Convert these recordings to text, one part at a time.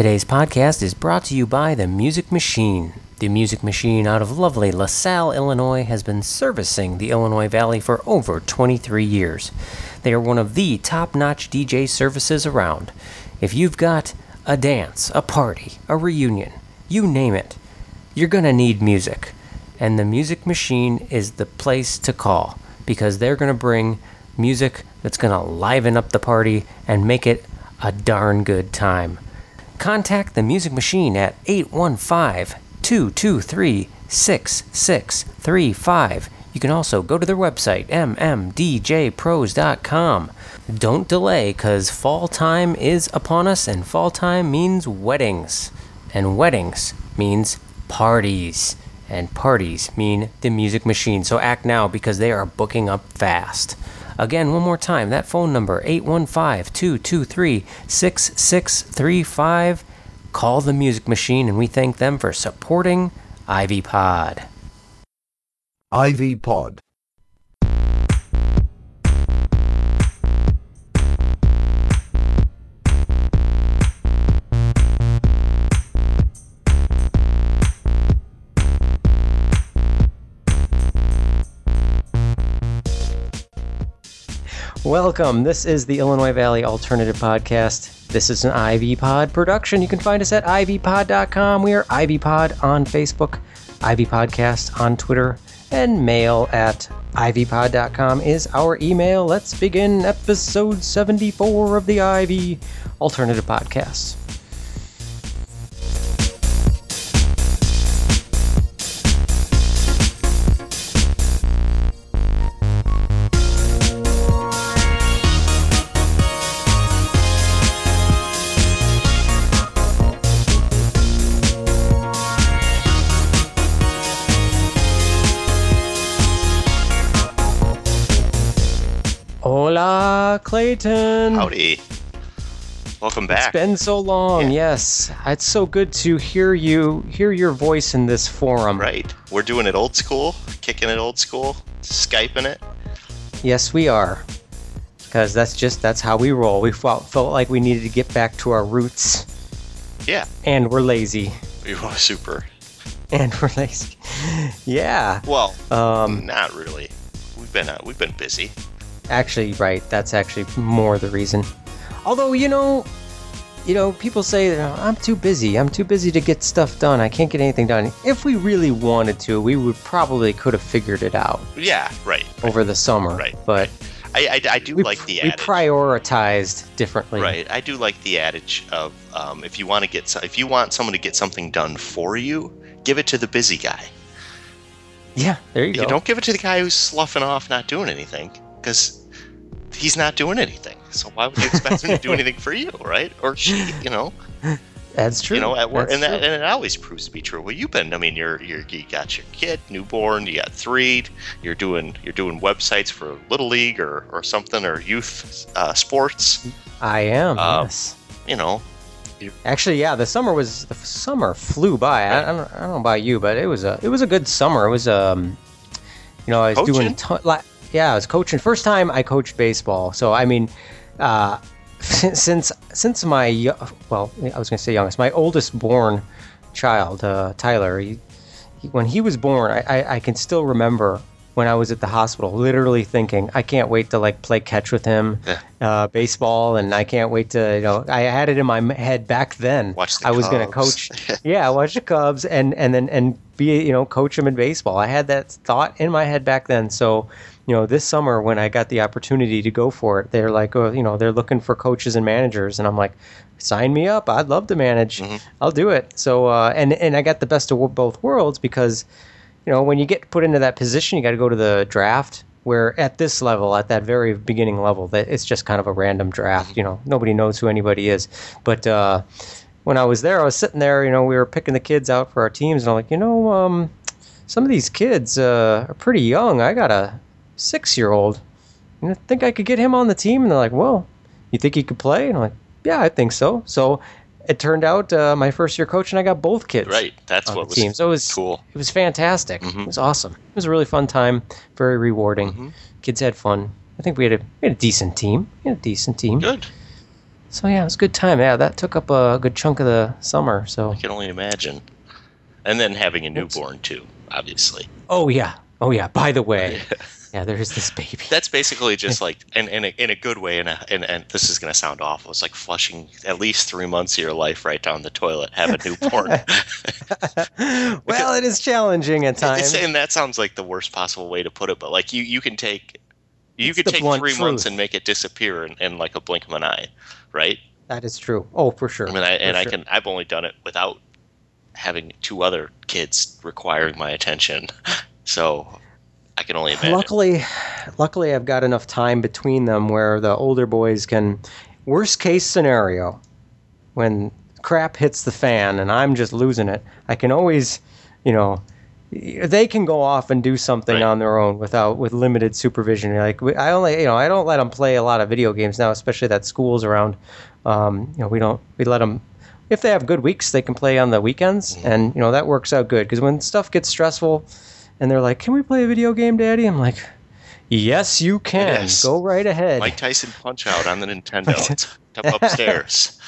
Today's podcast is brought to you by The Music Machine. The Music Machine out of lovely LaSalle, Illinois has been servicing the Illinois Valley for over 23 years. They are one of the top notch DJ services around. If you've got a dance, a party, a reunion, you name it, you're going to need music. And the Music Machine is the place to call because they're going to bring music that's going to liven up the party and make it a darn good time. Contact the Music Machine at 815 223 6635. You can also go to their website, mmdjpros.com. Don't delay, because fall time is upon us, and fall time means weddings. And weddings means parties. And parties mean the music machine. So act now because they are booking up fast. Again, one more time, that phone number, 815 223 6635. Call the Music Machine, and we thank them for supporting Ivy Pod. Ivy Pod. Welcome. This is the Illinois Valley Alternative Podcast. This is an Ivy Pod production. You can find us at ivypod.com. We are Ivy Pod on Facebook, Ivy Podcast on Twitter, and mail at ivypod.com is our email. Let's begin episode 74 of the Ivy Alternative Podcast. Hola, Clayton. Howdy. Welcome back. It's been so long. Yes, it's so good to hear you, hear your voice in this forum. Right. We're doing it old school, kicking it old school, Skyping it. Yes, we are. Because that's just that's how we roll. We felt felt like we needed to get back to our roots, Yeah. and we're lazy. We were super. And we're lazy. Yeah. Well, Um. not really. We've been uh, we've been busy. Actually, right. That's actually more the reason. Although you know, you know, people say "Oh, I'm too busy. I'm too busy to get stuff done. I can't get anything done. If we really wanted to, we would probably could have figured it out Yeah. Right. over the summer. Right, But I I, I do we, like the we adage. prioritized differently. Right. I do like the adage of um, if you want to get if you want someone to get something done for you, give it to the busy guy. Yeah. There you You go. don't give it to the guy who's sloughing off, not doing anything, because he's not doing anything. So why would you expect him to do anything for you, right? Or she, you know. That's true. you know at work That's and that true. and it always proves to be true well you've been i mean you're you're you got your kid newborn you got three you're doing you're doing websites for little league or or something or youth uh, sports I am. Um, yes. you know Actually, yeah, the summer was the summer flew by. I, I, don't, I don't know about you, but it was a it was a good summer. It was um, you know, I was doing a ton, like, yeah, I was coaching. First time I coached baseball, so I mean, uh, since since my well, I was gonna say youngest, my oldest born child, uh, Tyler, he, he, when he was born, I, I I can still remember when I was at the hospital, literally thinking, I can't wait to like play catch with him, uh, baseball, and I can't wait to you know. I had it in my head back then. Watch the I was going to coach. yeah, watch the Cubs and and then and be you know coach them in baseball. I had that thought in my head back then. So you know this summer when I got the opportunity to go for it, they're like, oh, you know, they're looking for coaches and managers, and I'm like, sign me up. I'd love to manage. Mm-hmm. I'll do it. So uh, and and I got the best of both worlds because you know when you get put into that position, you got to go to the draft. Where at this level, at that very beginning level, that it's just kind of a random draft. You know, nobody knows who anybody is. But uh, when I was there, I was sitting there. You know, we were picking the kids out for our teams, and I'm like, you know, um, some of these kids uh, are pretty young. I got a six-year-old. You know, think I could get him on the team? And they're like, well, you think he could play? And I'm like, yeah, I think so. So it turned out uh, my first year coach, and I got both kids right that's what was team. So it was cool It was fantastic. Mhm. It was awesome. It was a really fun time. Very rewarding. Mhm. Kids had fun. I think we had a we had a decent team. We had a decent team. good So yeah, it was a good time. Yeah, that took up a good chunk of the summer. So I can only imagine. And then having a newborn too, obviously. oh yeah, oh yeah. By the way, yeah, there's this baby. That's basically just like, in, in, a, in a good way, and, and, and this is going to sound awful. It's like flushing at least three months of your life right down the toilet, have a newborn. well, it is challenging at times. and that sounds like the worst possible way to put it, but like you, you can take, you It's could take three months and make it disappear in, in like a blink of an eye, right? That is true. Oh, for sure. I mean, I, and I can, I've only done it without having two other kids requiring my attention, so I can only imagine. Luckily, luckily, I've got enough time between them where the older boys can. Worst case scenario, when crap hits the fan and I'm just losing it, I can always, you know, they can go off and do something Right. on their own without with limited supervision. Like I only, you know, I don't let them play a lot of video games now, especially that school's around. Um, you know, we don't we let them. If they have good weeks, they can play on the weekends, Mm-hmm. and you know that works out good. Because when stuff gets stressful, and they're like, "Can we play a video game, Daddy?" I'm like, "Yes, you can. Yes. Go right ahead." Mike Tyson Punch Out on the Nintendo. Up upstairs.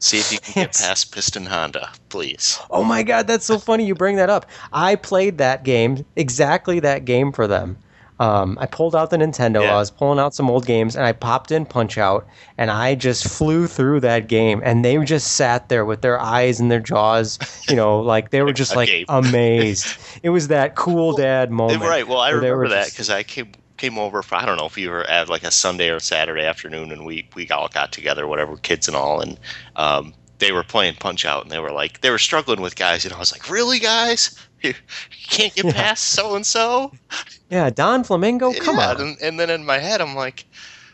See if you can get past Piston Honda, please. Oh my god, that's so funny you bring that up. I played that game, exactly that game for them. Um, I pulled out the Nintendo, Yeah. I was pulling out some old games, and I popped in Punch Out, and I just flew through that game, and they just sat there with their eyes and their jaws, you know, like they were just like game. amazed. It was that cool dad moment. Right. Well, I where they were remember that because I came came over for I don't know if you were at like a Sunday or Saturday afternoon, and we we all got together, whatever, kids and all, and um, they were playing Punch Out, and they were like they were struggling with guys, and I was like, really, guys, you, can't get Yeah. past so and so. Yeah, Don Flamingo, come yeah, on. And, and then in my head, I'm like,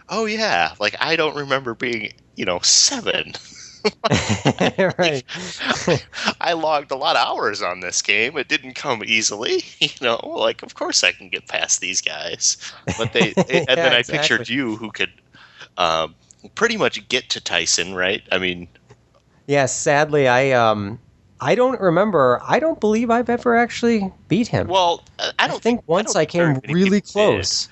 oh yeah, like I don't remember being you know seven. right. I logged a lot of hours on this game. It didn't come easily, you know. Like, of course I can get past these guys, but they. and then I exactly. pictured you, who could um, pretty much get to Tyson, right? I mean, Yeah, sadly, I um, I don't remember. I don't believe I've ever actually beat him. well, uh, I I, don't think once don't I, think very came really did. close.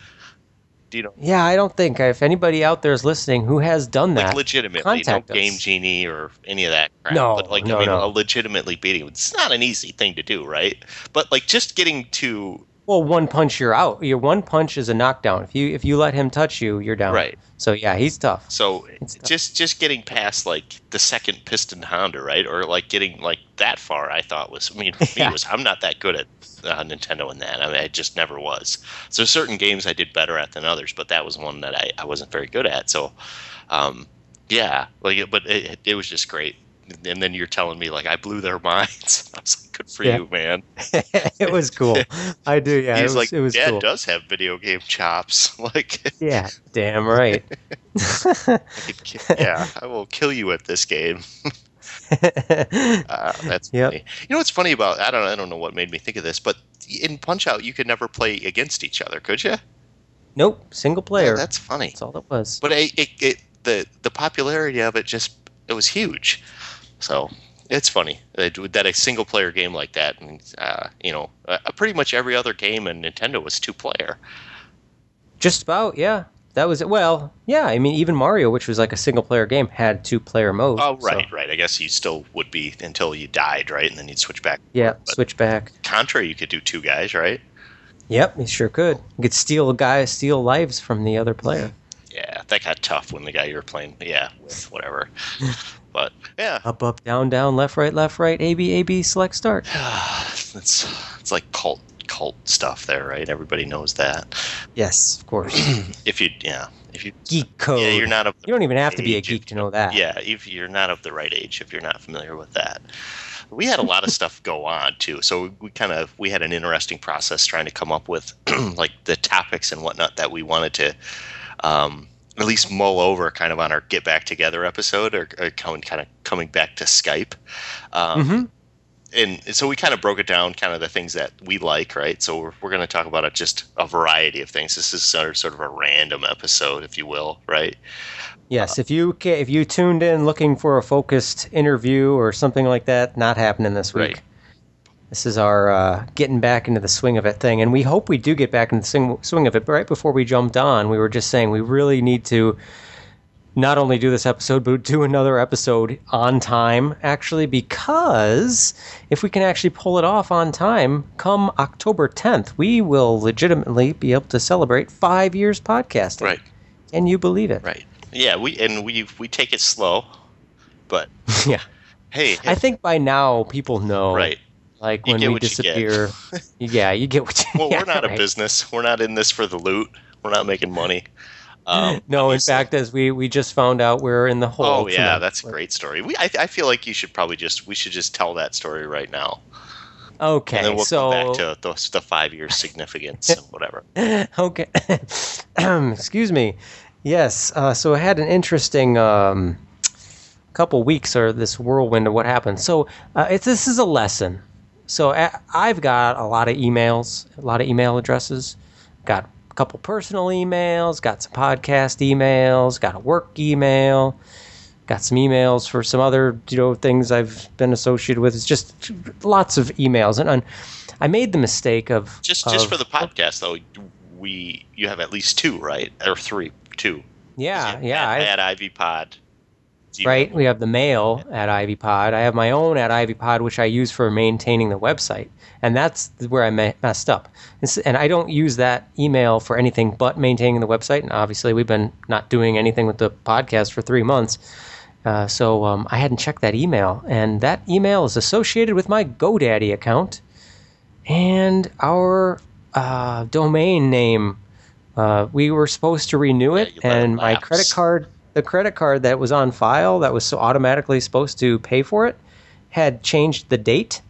Do you know, Yeah, I don't think if anybody out there is listening who has done like that, legitimately, contact no. Game Genie or any of that crap. No, but like, no, I mean, no. a legitimately beating. It's not an easy thing to do, right? But like, just getting to well, one punch you're out. Your one punch is a knockdown. If you if you let him touch you, you're down. right. So yeah, he's tough. So It's tough. just just getting past like the second piston Honda, right, or like getting like that far, I thought was. I mean, for me, Yeah. it was I'm not that good at uh, Nintendo in that. I mean, I just never was. So certain games I did better at than others, but that was one that I, I wasn't very good at. So, um, yeah, like, but it, it was just great. And then you're telling me like I blew their minds. I was like, good for Yeah. you, man. it was cool. I do. Yeah, it was, like, it was Dad cool. does have video game chops. like, Yeah, damn right. I yeah, I will kill you at this game. Uh, that's Yep. funny. You know what's funny about I don't I don't know what made me think of this, but in Punch Out you could never play against each other, could you? nope, single player. Yeah, that's funny. That's all it was. But it, it, it the the popularity of it just it was huge. So it's funny that that a single player game like that, and uh, you know, uh, pretty much every other game in Nintendo was two player. Just about, yeah. That was it. Well, yeah. I mean, even Mario, which was like a single player game, had two player mode. Oh, so- right, right. I guess you still would be until you died, right, and then you'd switch back. yeah, But- switch back. Contra, you could do two guys, right? Yep, you sure could. You could steal a guy, steal lives from the other player. Yeah, that got tough when the guy you were playing, yeah, with whatever. but yeah, Up, up, down, down, left, right, left, right, A, B, A, B, select, start. it's it's like cult cult stuff there, right? Everybody knows that. Yes, of course. If you, yeah, if you, geek code. yeah, you're not of You don't even have to be a geek if- to know that. Yeah, if you're not of the right age, if you're not familiar with that. We had a lot of stuff go on too, so we kind of we had an interesting process trying to come up with like the topics and whatnot that we wanted to um, at least mull over, kind of on our get back together episode, or, or coming kind of coming back to Skype. Um, hmm and so we kind of broke it down, kind of the things that we like, right? So we're, we're going to talk about it, just a variety of things. This is sort of, sort of a random episode, if you will, right? Yes, if you if you tuned in looking for a focused interview or something like that, not happening this week. Right. This is our uh, getting back into the swing of it thing, and we hope we do get back into the swing, swing of it. But right before we jumped on, we were just saying we really need to not only do this episode, but do another episode on time, actually, because if we can actually pull it off on time, come October 10th, we will legitimately be able to celebrate five years podcasting. Right. And you believe it? Right. Yeah. We and we we take it slow, but yeah. hey, I think by now people know. right. Like You when we what you disappear. yeah, you get what you Well, yeah, we're not right. a business. We're not in this for the loot. We're not making money. Um, no, in fact, as we, we just found out, we're in the hole. Oh yeah, tonight. that's a great story. We I, I feel like you should probably just we should just tell that story right now, Okay, and then we'll so come back to the, the five year significance and whatever. okay, excuse me. Yes, uh, so I had an interesting um, couple weeks or this whirlwind of what happened. So uh, it's this is a lesson. So I've got a lot of emails, a lot of email addresses. Got a couple personal emails, got some podcast emails, got a work email, got some emails for some other you know things I've been associated with. It's just lots of emails, and, and I made the mistake of Just just for the podcast though, we you have at least two, right, or three, two. yeah yeah At, I- at Ivy Pod. Zero. Right. We have the mail at IvyPod. I have my own at IvyPod, which I use for maintaining the website, and that's where I me- messed up. And And I don't use that email for anything but maintaining the website. And obviously, we've been not doing anything with the podcast for three months, uh, so um, I hadn't checked that email. And that email is associated with my GoDaddy account and our uh, domain name. Uh, we were supposed to renew it, you let it and my credit card, the credit card that was on file that was so automatically supposed to pay for it, had changed the date.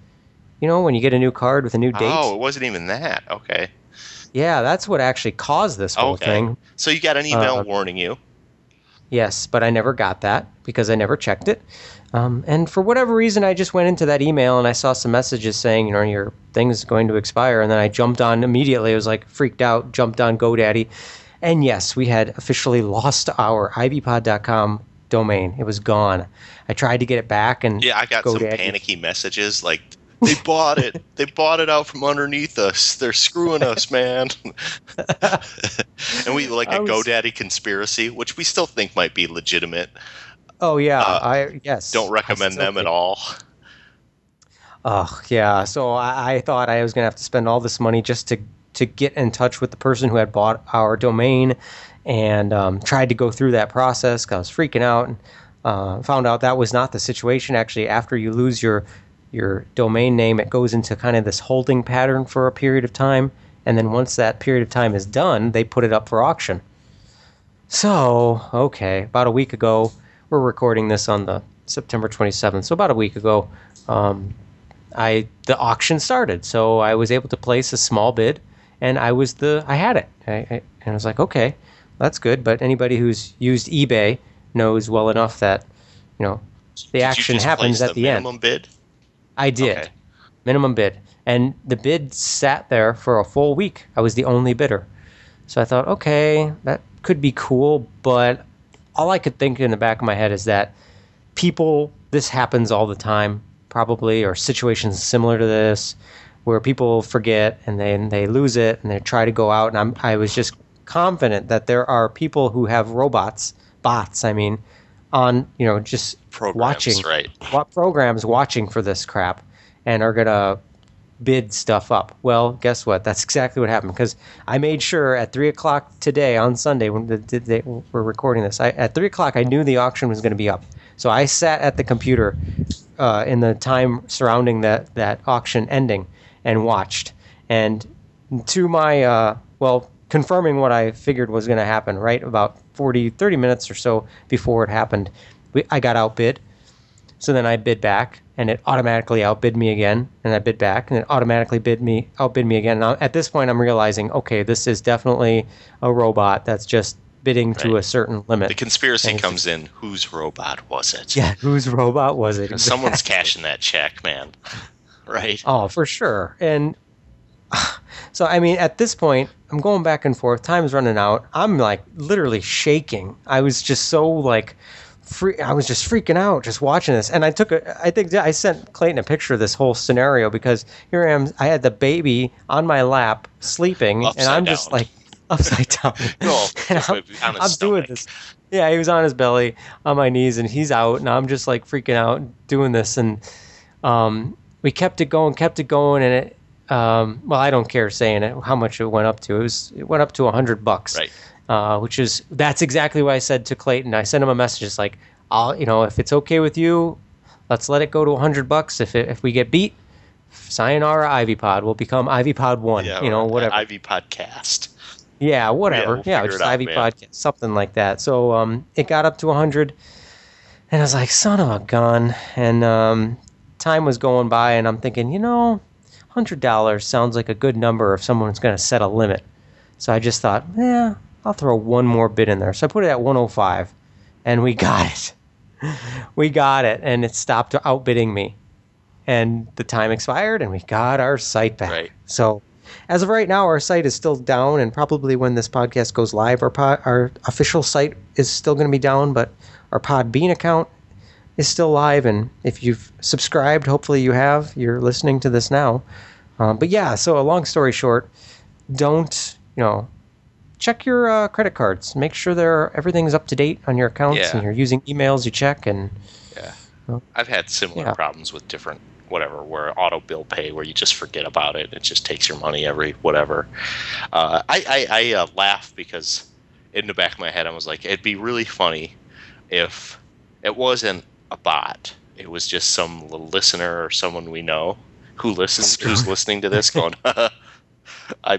You know, when you get a new card with a new date. Oh, it wasn't even that. Okay. Yeah, that's what actually caused this whole Okay. thing. So you got an email Uh, warning you. Yes, but I never got that because I never checked it. Um, and for whatever reason, I just went into that email and I saw some messages saying, you know, your thing's going to expire. And then I jumped on immediately. I was like freaked out, jumped on GoDaddy. And yes, we had officially lost our ivypod.com domain. It was gone. I tried to get it back and Yeah, I got some GoDaddy- panicky messages like they bought it. They bought it out from underneath us. They're screwing us, man. and we like a was- GoDaddy conspiracy, which we still think might be legitimate. Oh yeah, Uh, I yes. Don't recommend them at all. Oh yeah, so I, I thought I was gonna have to spend all this money just to to get in touch with the person who had bought our domain, and um, tried to go through that process. I was freaking out, and uh, found out that was not the situation. Actually, after you lose your your domain name, it goes into kind of this holding pattern for a period of time, and then once that period of time is done, they put it up for auction. So, okay, about a week ago, we're recording this on the September 27th. So about a week ago, um, I the auction started. So I was able to place a small bid, and I was the I had it. I, I, and I was like, okay, that's good. But anybody who's used eBay knows well enough that you know the Did action happens at the, end. minimum bid. I did Okay. minimum bid, and the bid sat there for a full week. I was the only bidder, so I thought, okay, that could be cool. But all I could think in the back of my head is that people, this happens all the time, probably, or situations similar to this, where people forget and then they lose it and they try to go out. And I'm, I was just confident that there are people who have robots, bots, I mean, on you know just Programs, watching right? what programs watching for this crap and are gonna bid stuff up. Well, guess what? That's exactly what happened because I made sure at three o'clock today on Sunday when the, the, they were recording this. I, at three o'clock, I knew the auction was going to be up, so I sat at the computer uh, in the time surrounding that that auction ending and watched. And to my uh, well, confirming what I figured was going to happen, right about 40, 30 minutes or so before it happened, we, I got outbid. So then I bid back, and it automatically outbid me again, and I bid back, and it automatically bid me outbid me again. Now at this point, I'm realizing, okay, this is definitely a robot that's just bidding to a certain limit. The conspiracy And- comes in. Whose robot was it? yeah, whose robot was it? Someone's cashing that check, man. Right? Oh, for sure. And so, I mean, at this point, I'm going back and forth. Time's running out. I'm like literally shaking. I was just so like, free. I was just freaking out just watching this. And I took a, I think I sent Clayton a picture of this whole scenario because here I am. I had the baby on my lap sleeping, and I'm just like upside down. No, and I'm, I'm doing this. yeah, he was on his belly on my knees, and he's out, and I'm just like freaking out doing this, and um, we kept it going, kept it going, and it. Um, well, I don't care saying it how much it went up to. It was it went up to a hundred bucks, Right. uh, which is that's exactly what I said to Clayton. I sent him a message just like, I'll you know if it's okay with you, let's let it go to a hundred bucks. If it, if we get beat, sayonara Ivy Pod will become Ivy Pod One. Yeah, you know whatever. Ivy podcast. Yeah, whatever. we'll Yeah, just out, Ivy man. podcast, something like that. So um, it got up to 100, and I was like, son of a gun. And um, time was going by, and I'm thinking, you know, $100 sounds like a good number if someone's going to set a limit. So I just thought, yeah, I'll throw one more bid in there. So I put it at 105, and we got it. we got it, and it stopped outbidding me. And the time expired, and we got our site back. Right. So, as of right now, our site is still down, and probably when this podcast goes live, our pod, our official site is still going to be down, but our Podbean account is still live. And if you've subscribed, hopefully you have. You're listening to this now. Um, but yeah, so a long story short, don't you know? Check your uh, credit cards. Make sure they're everything's up to date on your accounts, Yeah. and you're using emails. You check, and Yeah. I've had similar Yeah. problems with different whatever where auto bill pay where you just forget about it it just takes your money every whatever uh, i i, I uh, laugh because in the back of my head i was like it'd be really funny if it wasn't a bot it was just some little listener or someone we know who listens who's listening to this going i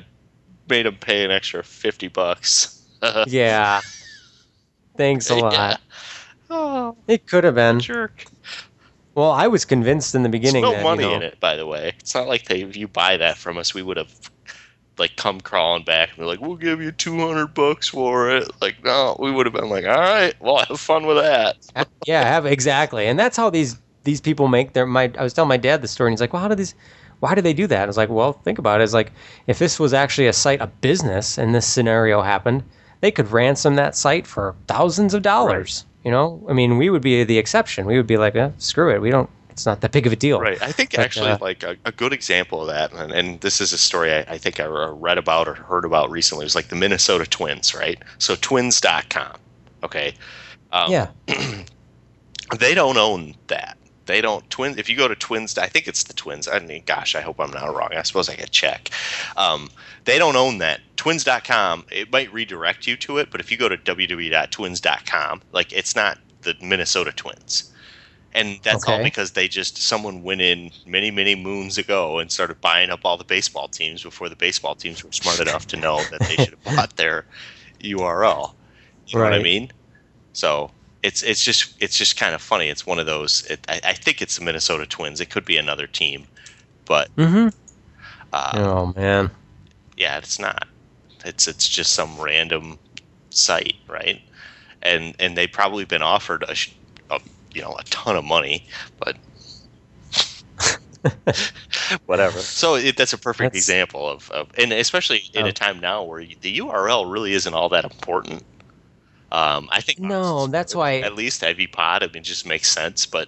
made him pay an extra 50 bucks yeah. Thanks a lot. Yeah. oh It could have been. jerk Well, I was convinced in the beginning There's no that money you know, in it, by the way. It's not like they if you buy that from us, we would have like come crawling back and be like, "We'll give you two hundred bucks for it." Like, no, we would have been like, "All right, well, have fun with that." yeah, have exactly, and that's how these these people make their. My I was telling my dad the story, and he's like, "Well, how do these? Why do they do that?" I was like, "Well, think about it. It's like if this was actually a site, a business, and this scenario happened, they could ransom that site for thousands of dollars. You know, I mean, we would be the exception. We would be like, eh, screw it. We don't. It's not that big of a deal. Right. I think But, actually, uh, like a, a good example of that, and, and this is a story I, I think I read about or heard about recently. It was like the Minnesota Twins, right? So Twins.com. Okay. Um, Yeah. they don't own that. They don't twins. If you go to twins, I think it's the twins. I mean, gosh, I hope I'm not wrong. I suppose I could check. Um, they don't own that. Twins.com. It might redirect you to it, but if you go to www.twins.com, like it's not the Minnesota Twins, and that's all because they just someone went in many many moons ago and started buying up all the baseball teams before the baseball teams were smart enough to know that they should have bought their URL. You know what I mean? So it's it's just it's just kind of funny. It's one of those. It, I, I think it's the Minnesota Twins. It could be another team, but Mm-hmm. uh, Oh man. yeah, it's not. It's it's just some random site, right? And and they've probably been offered a, a you know a ton of money, but whatever. So it, that's a perfect That's- example of, of and especially in Oh. a time now where you, the URL really isn't all that important. Um, I think No, that's why- at least Ivy Pod. I mean, just makes sense, but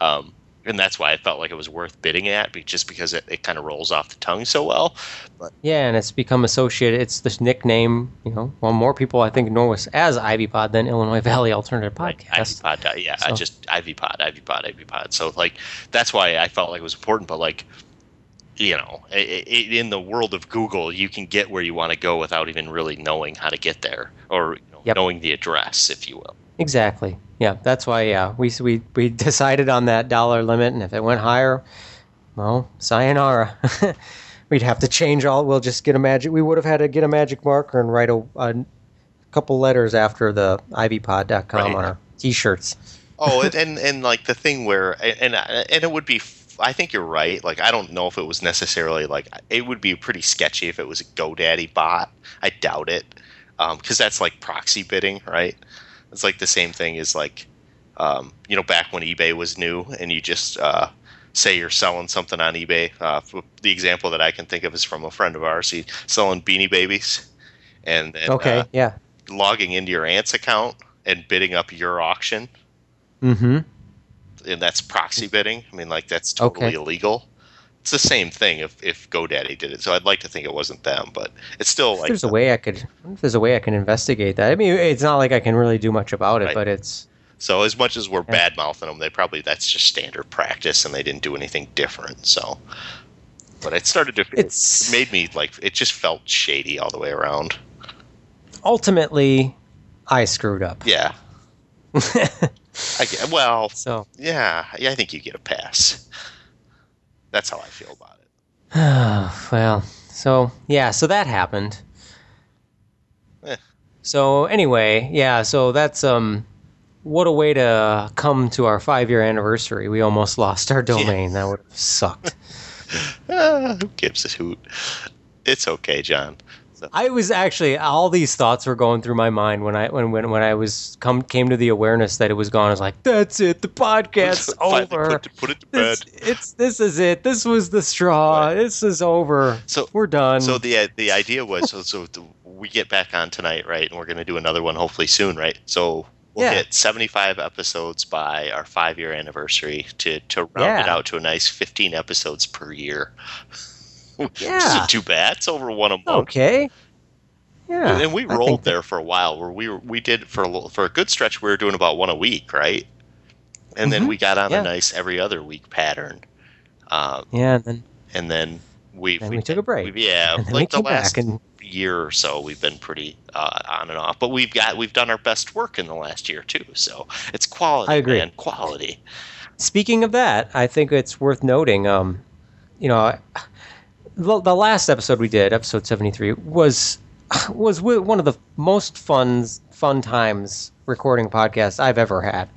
um, and that's why I felt like it was worth bidding at, just because it, it kind of rolls off the tongue so well. Yeah, and it's become associated. It's the nickname, you know. Well, more people I think know us as Ivy Pod than Illinois Valley Alternative Right, Podcast. Ivy Pod, uh, yeah, I So- just Ivy Pod, Ivy Pod, Ivy Pod. So like that's why I felt like it was important. But like, you know, i i in the world of Google, you can get where you want to go without even really knowing how to get there or you know, Yep. knowing the address, if you will. Exactly. Yeah, that's why. Yeah, we we we decided on that dollar limit, and if it went higher, well, sayonara. We'd have to change all. We'll just get a magic. We would have had to get a magic marker and write a, a couple letters after the ivypod.com Right. on our t-shirts. Oh, and, and and like the thing where and uh, and it would be. I think you're right. Like I don't know if it was necessarily like it would be pretty sketchy if it was a GoDaddy bot. I doubt it um, because that's like proxy bidding, right? It's like the same thing as like um, you know back when eBay was new and you just uh, say you're selling something on eBay. Uh, the example that I can think of is from a friend of ours. He's selling Beanie Babies, and, and Okay. uh, yeah. logging into your aunt's account and bidding up your auction Mm-hmm. and that's proxy bidding. I mean, like that's totally Okay. illegal. It's the same thing if if GoDaddy did it. So I'd like to think it wasn't them, but it's still like there's a way I could. If there's a way I can investigate that. I mean, it's not like I can really do much about it, Right. but it's. so. As much as we're bad mouthing them, they probably that's just standard practice, and they didn't do anything different. So, but it started to. It's- it made me like it just felt shady all the way around. Ultimately, I screwed up. Yeah. I get, well, So. yeah, yeah, I think you get a pass. That's how I feel about it. well, so yeah, so that happened. Eh. So anyway, yeah, so that's um, what a way to come to our five year anniversary. We almost lost our domain. That would have sucked. Ah, who gives a hoot? It's okay, John. I was actually all these thoughts were going through my mind when I when when, when I was come came to the awareness that it was gone. I was like, "That's it, the podcast's over. Put, put it to bed. It's this is it. This was the straw. Right. This is over. So- we're done." So the the idea was so so the, we get back on tonight, right? And we're going to do another one hopefully soon, right? So we'll Yeah. hit 75 episodes by our 5 year anniversary to to round it out to a nice 15 episodes per year. Yeah. too bad. It's over one a month. okay. Yeah, and we rolled there for a while where we were, we did for a little, for a good stretch we were doing about one a week right and then Mhm. we got on Yeah. a nice every other week pattern um, Yeah, and then and then we Then we took a break. yeah and like we the last and year or so we've been pretty uh, on and off but we've got we've done our best work in the last year too so it's quality I agree. man quality Speaking of that, I think it's worth noting. Um, you know, the, the last episode we did, episode seventy three, was was one of the most fun fun times recording podcasts I've ever had.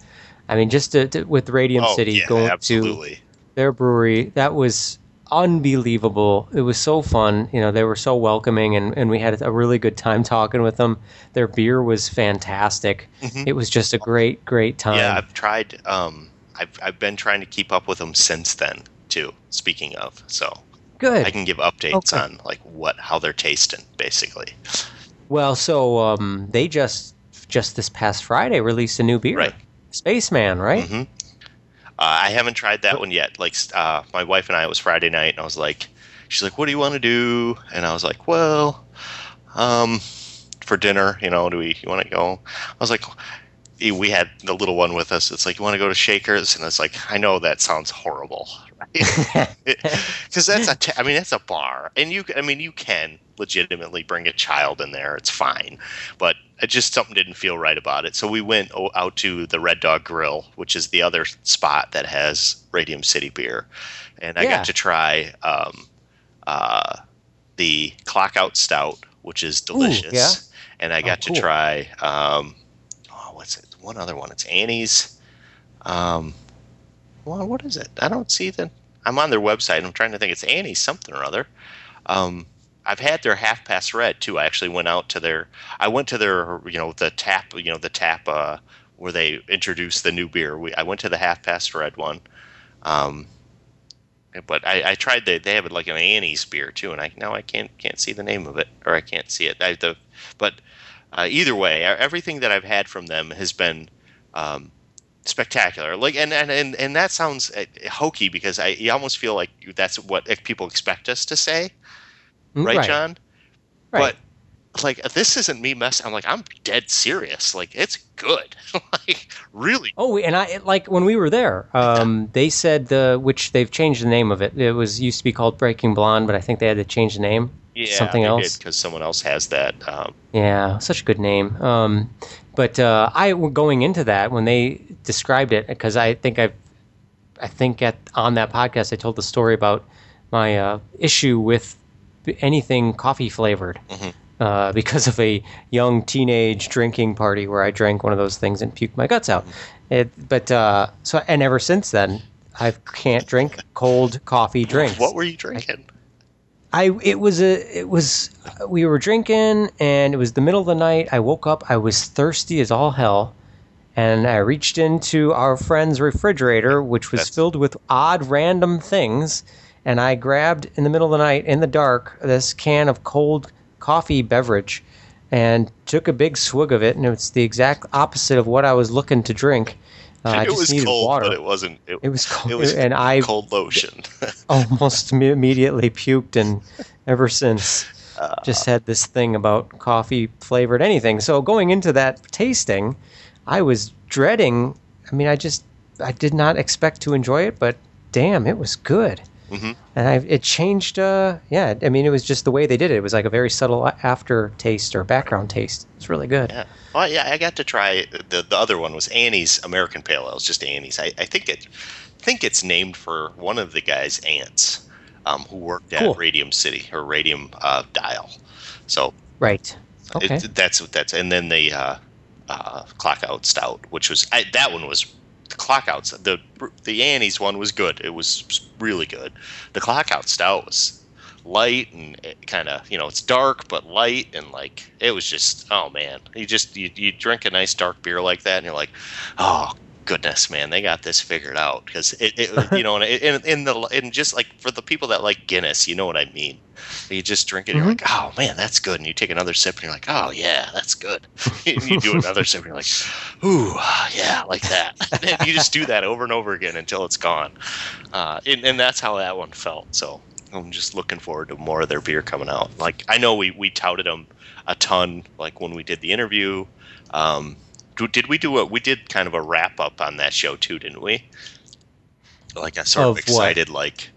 I mean, just to, to, with Radium oh City yeah going to absolutely their brewery, that was unbelievable. It was so fun. You know, they were so welcoming, and, and we had a really good time talking with them. Their beer was fantastic. Mhm. It was just a great, great time. yeah i've tried um I've, I've been trying to keep up with them since then too speaking of so good. i can give updates Okay. on like what how they're tasting basically Well, so um, they just just this past Friday released a new beer, Right. Spaceman, right? Mm-hmm. Uh, I haven't tried that one yet. Like uh, my wife and I, it was Friday night, and I was like, she's like, "What do you want to do?" And I was like, "Well, um, for dinner, you know, do we? You want to go?" I was like, we had the little one with us. It's like, "You want to go to Shakers?" And it's like, I know that sounds horrible? Because that's a, t- I mean, that's a bar, and you, I mean, you can legitimately bring a child in there. It's fine, but it just something didn't feel right about it. So we went out to the Red Dog Grill, which is the other spot that has Radium City beer, and I Yeah. got to try um, uh, the Clock Out Stout, which is delicious, yeah? and I got cool. to try um, oh, what's it? One other one. It's Annie's. Um, well, what is it? I don't see the. I'm on their website. I'm trying to think. It's Annie something or other. Um, I've had their half past red too. I actually went out to their. I went to their. You know the tap. You know the tap uh, where they introduced the new beer. We, I went to the half past red one. Um, but I, I tried the. They have like an Annie's beer too, and I now I can't can't see the name of it or I can't see it. I, the, but uh, either way, everything that I've had from them has been um, spectacular. Like, and, and and and that sounds uh, hokey because I you almost feel like that's what people expect us to say, right, right John? Right. But like, this isn't me messing. I'm like, I'm dead serious. Like, it's good. like, really. Oh, and I like when we were there. Um, they said the which they've changed the name of it. It was used to be called Breaking Blonde, but I think they had to change the name. Yeah, Something else? because someone else has that. Um, Yeah, such a good name. Um, but uh, I going into that when they described it because I think I, I think at on that podcast I told the story about my uh, issue with anything coffee flavored. Mhm. Uh, because of a young teenage drinking party where I drank one of those things and puked my guts out. It, but uh, so and ever since then, I can't drink cold coffee drinks. what were you drinking? I it was a it was we were drinking and it was the middle of the night. I woke up. I was thirsty as all hell, and I reached into our friend's refrigerator, which was That's- filled with odd random things, and I grabbed in the middle of the night in the dark this can of cold coffee beverage, and took a big swig of it, and it's the exact opposite of what I was looking to drink. Uh, I it just was needed cold, water. but it wasn't. It, It was cold, It was and I cold lotion. almost immediately puked, and ever since, Uh, just had this thing about coffee flavored anything. So going into that tasting, I was dreading. I mean, I just I did not expect to enjoy it, but damn, it was good. Mhm. And I, it changed. Uh, yeah, I mean, it was just the way they did it. It was like a very subtle aftertaste or background taste. It's really good. Yeah. Well, yeah, I got to try the the other one was Annie's American Pale Ale. It's just Annie's. I, I think it think it's named for one of the guy's aunts um, who worked at Cool. Radium City or Radium uh, Dial. So Right. Okay. it, that's that's and then the uh, uh, Clock Out Stout, which was I, that one was Clock Out the the Annie's one was good. It was really good. The Clock Out Stout was light and eh, kind of you know it's dark but light and like it was just oh man you just you, you drink a nice dark beer like that and you're like oh goodness man they got this figured out. Because it, it you know and in, in the and just like for the people that like guinness you know what i mean? You just drink it and you're like oh man that's good. And you take another sip and you're like oh yeah that's good. And you do another sip and you're like ooh yeah like that. And you just do that over and over again until it's gone. Uh, and, and that's how that one felt. So i'm just looking forward to more of their beer coming out. Like i know we we touted them a ton like when we did the interview. Um, did we do a we did kind of a wrap up on that show too didn't we like i sort of, Of what? excited like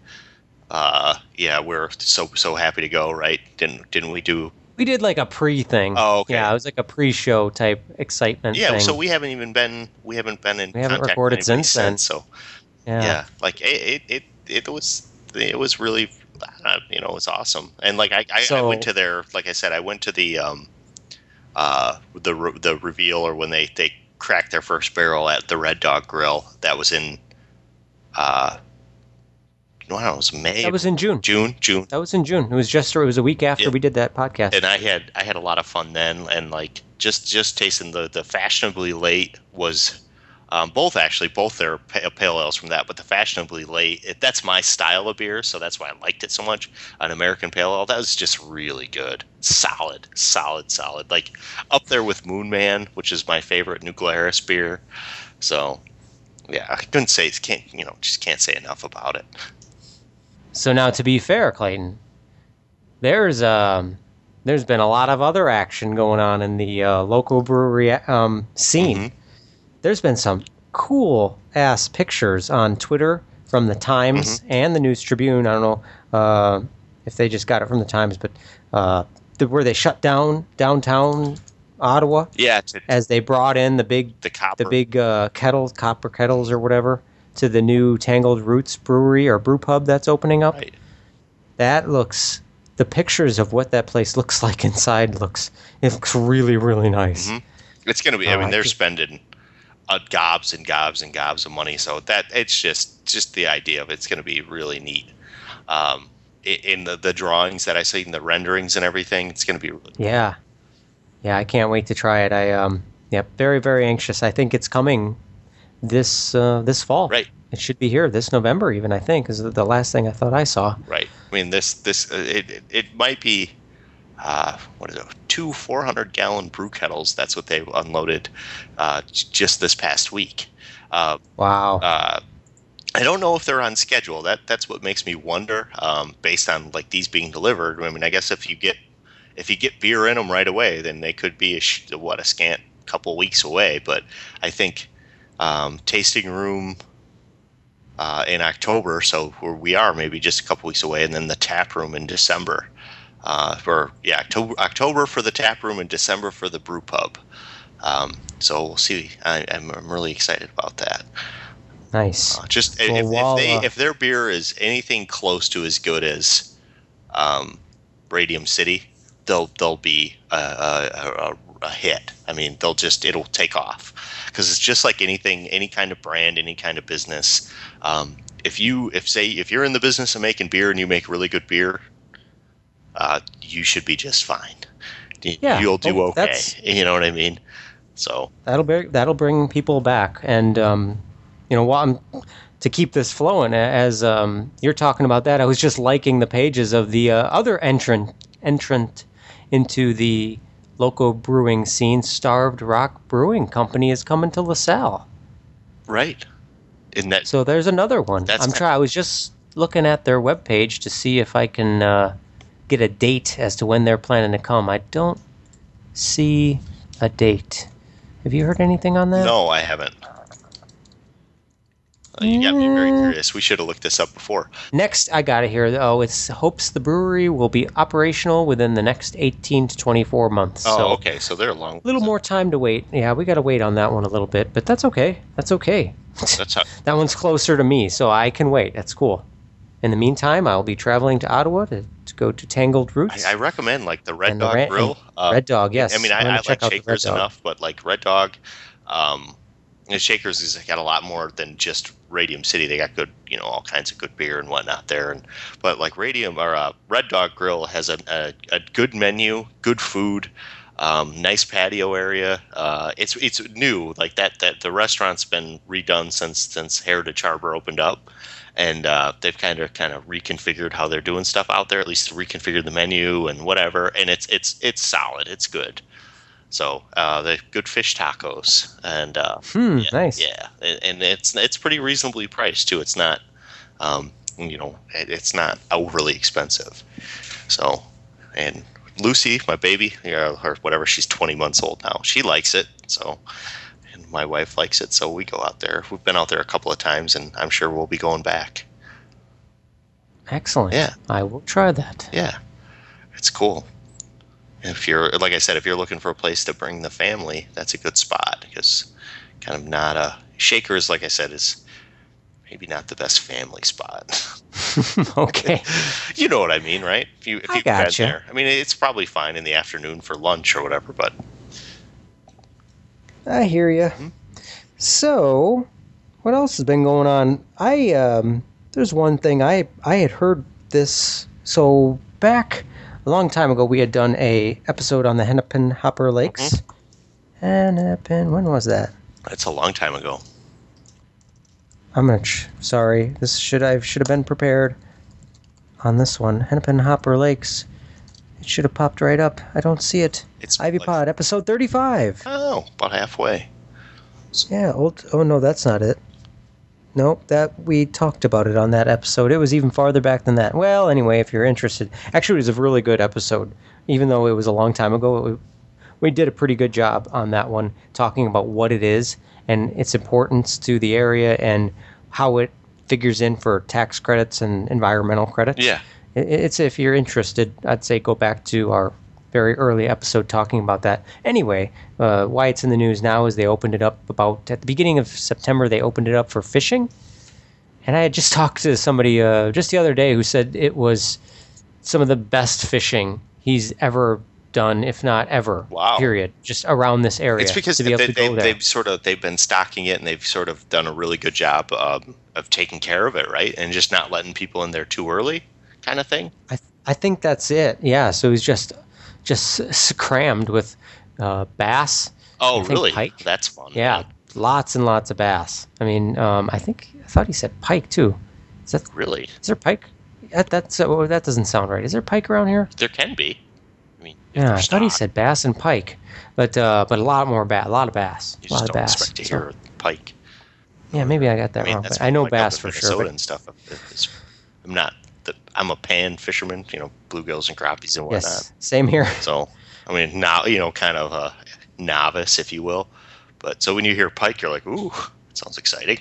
uh yeah we're so so happy to go right didn't didn't we do we did like a pre thing. Oh, okay. Yeah, it was like a pre-show type excitement yeah thing. so we haven't even been we haven't been in We haven't contact recorded anybody since then. so yeah. yeah, like it, it, it, it was, it was really, uh, you know, it was awesome. And like I, I, I went to their, like I said, I went to the, um, uh, the re- the reveal or when they they cracked their first barrel at the Red Dog Grill. That was in, uh, no, I don't know, it was May, That was in June. June, June. That was in June. It was just it was a week after Yeah. we did that podcast. and I had I had a lot of fun then, and like just just tasting the the fashionably late was um, both actually both their pa- pale ales from that, but the fashionably late it, that's my style of beer, so that's why I liked it so much. An American pale ale that was just really good, solid, solid, solid, like up there with Moon Man, which is my favorite New Glarus beer. So yeah, I couldn't say can't you know just can't say enough about it. So now, to be fair, Clayton, there's um, there's been a lot of other action going on in the uh, local brewery um, scene. Mhm. There's been some cool ass pictures on Twitter from the Times and the News Tribune. I don't know uh, if they just got it from the Times, but uh, the, where they shut down downtown Ottawa Yeah, to, as they brought in the big the copper. the big uh, kettles, copper kettles or whatever, to the new Tangled Roots Brewery or brew pub that's opening up. Right. That looks. The pictures of what that place looks like inside looks. It looks really, really nice. Mhm. It's going to be. I Oh, mean, they're spending uh, gobs and gobs and gobs of money. So that it's just just the idea of it's going to be really neat. Um, in the the drawings that I see, in the renderings and everything, it's going to be really Yeah, yeah. I can't wait to try it. I um, yep, very, very anxious. I think it's coming this uh, this fall. right. It should be here this November. Even I think is the last thing I thought I saw. Right. I mean, this this uh, it, it might be. Uh, what is it? Two 400 gallon brew kettles. That's what they unloaded uh, just this past week. Uh, Wow. uh, I don't know if they're on schedule. That that's what makes me wonder. Um, based on like these being delivered, I mean, I guess if you get if you get beer in them right away, then they could be a sh- what a scant couple weeks away. But I think um, tasting room uh, in October, so where we are maybe just a couple weeks away, and then the tap room in December. Uh, for yeah, October, October for the tap room and December for the brew pub. Um, so we'll see. I, I'm, I'm really excited about that. nice. Uh, just Well, if, while, if they uh, if their beer is anything close to as good as um, Radium City, they'll they'll be a, a, a, a hit. I mean, they'll just it'll take off because it's just like anything, any kind of brand, any kind of business. Um, if you if say if you're in the business of making beer and you make really good beer, uh, you should be just fine. Yeah, you'll do well, okay. You know what I mean? So that'll bring that'll bring people back and um, you know while I'm to keep this flowing as um, you're talking about that i was just liking the pages of the uh, other entrant entrant into the local brewing scene starved rock brewing company is coming to lasalle Right. In that So there's another one. I'm trying. I was just looking at their webpage to see if I can uh, get a date as to when they're planning to come. I don't see a date. Have you heard anything on that? no, I haven't. Uh, You got me very curious. We should have looked this up before. Next, I got it here. Oh, it's hopes the brewery will be operational within the next 18 to 24 months. Oh, so okay. So they're long. a little more time to wait. Yeah, we got to wait on that one a little bit, but that's okay. That's okay. That's how. That one's closer to me, so I can wait. That's cool. In the meantime, I'll be traveling to Ottawa to go to Tangled Roots. I, I recommend like the Red And the Dog Grill. Uh, Red Dog, yes. I mean, I, I like out the Red Shakers enough, but like Red Dog, um, and Shakers has got a lot more than just Radium City. They got good, you know, all kinds of good beer and whatnot there. And but like Radium or uh, Red Dog Grill has a, a, a good menu, good food, um, nice patio area. Uh, it's it's new, like that. That the restaurant's been redone since since Heritage Harbor opened up. And uh, they've kind of kind of reconfigured how they're doing stuff out there. At least reconfigured the menu and whatever. And it's it's it's solid. It's good. So uh, they good fish tacos and uh, Hmm, yeah, nice. yeah, and it's it's pretty reasonably priced too. It's not, um, you know, it's not overly expensive. So, and Lucy, my baby, or whatever, she's 20 months old now. She likes it. So, my wife likes it. So we go out there. We've been out there a couple of times, and I'm sure we'll be going back. Excellent. Yeah. I will try that. Yeah, it's cool. If you're, like I said, if you're looking for a place to bring the family, that's a good spot because kind of not a shaker is, like I said, is maybe not the best family spot. okay. you know what I mean, right? If you if I you've gotcha. there, I mean, it's probably fine in the afternoon for lunch or whatever, but I hear you. Hmm? So, what else has been going on? I um, there's one thing I I had heard this. So back a long time ago, we had done a episode on the Hennepin Hopper Lakes. Mm-hmm. Hennepin, when was that? that's a long time ago. I'm not sh- sorry. This should I should have been prepared on this one. Hennepin Hopper Lakes. Should have popped right up. I don't see it. It's Ivy like- Pod, episode 35. Oh, about halfway. Yeah, old. Oh no, that's not it. Nope, that we talked about it on that episode. It was even farther back than that. Well, anyway, if you're interested, actually, it was a really good episode, even though it was a long time ago. It, we did a pretty good job on that one, talking about what it is and its importance to the area and how it figures in for tax credits and environmental credits. Yeah. It's if you're interested, I'd say go back to our very early episode talking about that. Anyway, uh, why it's in the news now is they opened it up about at the beginning of September. They opened it up for fishing, and I had just talked to somebody uh, just the other day who said it was some of the best fishing he's ever done, if not ever. Wow. Period. Just around this area. It's because be they, they, they've sort of they've been stocking it and they've sort of done a really good job um, of taking care of it, right? And just not letting people in there too early, kind of thing. I, I think that's it. Yeah. So he's just just s- crammed with uh, bass. Oh, really? pike. That's fun. Yeah, lots and lots of bass. I mean, um, I think I thought he said pike too. Is that Really? is there pike? That that's uh, well, that doesn't sound right. Is there pike around here? There can be. I mean, Yeah, I thought he said bass and pike, but uh, but a lot more bass, a lot of bass, You a lot of don't bass. expect to So- pike. yeah, maybe I got that I mean, wrong. I know like bass for Minnesota sure. But and stuff. I'm not. The, I'm a pan fisherman. You know, bluegills and crappies and whatnot. yes, same here. So, I mean, now you know, kind of a novice, if you will. But so when you hear pike, you're like, ooh, that sounds exciting.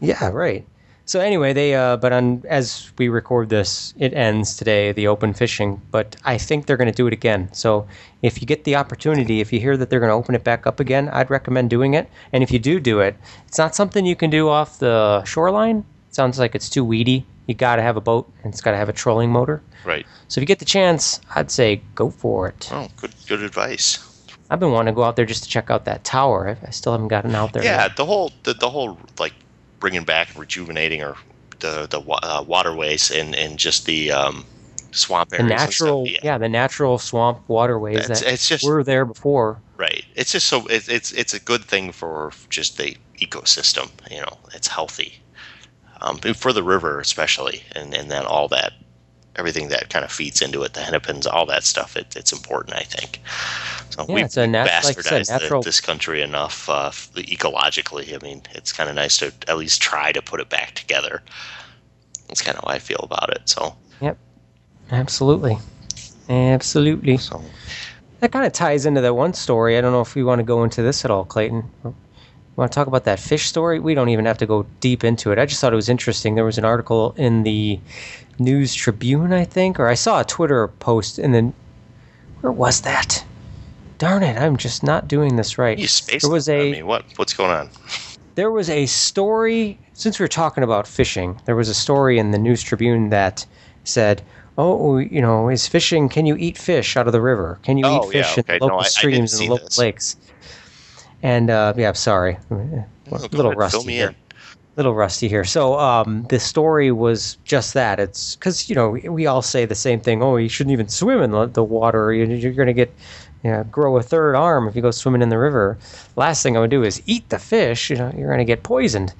Yeah, right. So anyway, they uh, but on as we record this, it ends today, the open fishing. But I think they're going to do it again. So if you get the opportunity, if you hear that they're going to open it back up again, I'd recommend doing it. And if you do do it, it's not something you can do off the shoreline. It sounds like it's too weedy. You got to have a boat, and it's got to have a trolling motor. Right. So if you get the chance, I'd say go for it. Oh, good, good advice. I've been wanting to go out there just to check out that tower. I- I still haven't gotten out there. Yeah, yet. the whole, the, the whole like bringing back, and rejuvenating, or the the uh, waterways and and just the um, swamp the areas. and natural, stuff. yeah. the natural swamp waterways It's, that it's just were there before. Right. It's just so it, it's it's a good thing for just the ecosystem. You know, it's healthy um, for the river especially, and and then all that everything that kind of feeds into it, the hennepins, all that stuff. It, it's important, I think. So Yeah, we it's a nat- like you said, bastardized the- this country enough uh, ecologically. I mean, it's kind of nice to at least try to put it back together. That's kind of how I feel about it. So, Yep. Absolutely. Absolutely. so That kind of ties into that one story. I don't know if we want to go into this at all, Clayton. Want to talk about that fish story? We don't even have to go deep into it. I just thought it was interesting. There was an article in the News Tribune, I think, or I saw a Twitter post and then where was that? Darn it, I'm just not doing this right. you space. There was I a mean, what what's going on? there was a story since we were talking about fishing there was a story in the news tribune that said oh you know is fishing can you eat fish out of the river can you Oh, eat fish yeah, in the okay. No, local I- I streams see and local this. lakes and uh, yeah sorry a Oh, little ahead, rusty here in. little rusty here. So um, the story was just that. It's because you know we, all say the same thing. Oh, you shouldn't even swim in the, the water. You, you're going to get you know, grow a third arm if you go swimming in the river. Last thing I would do is eat the fish. You know, you're going to get poisoned.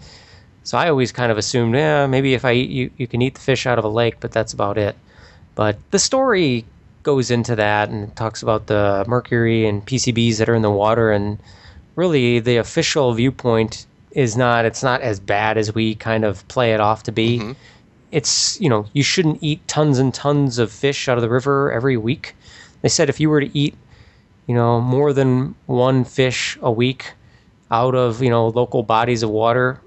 So I always kind of assumed, yeah, maybe if I eat you, you can eat the fish out of a lake, but that's about it. But the story goes into that and talks about the mercury and PCBs that are in the water and really the official viewpoint is not it's not as bad as we kind of play it off to be. Mhm. it's you know you shouldn't eat tons and tons of fish out of the river every week. They said if you were to eat you know more than one fish a week out of you know local bodies of water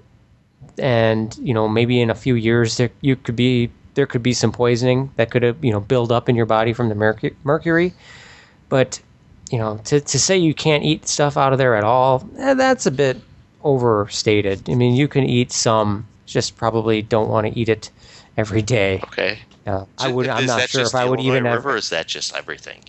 and you know maybe in a few years there you could be there could be some poisoning that could you know build up in your body from the mercu- mercury. But you know to, to say you can't eat stuff out of there at all eh, that's a bit overstated i mean you can eat some just probably don't want to eat it every day Okay. uh, i would i'm not sure if i would Illinois even have River. Or is that just everything?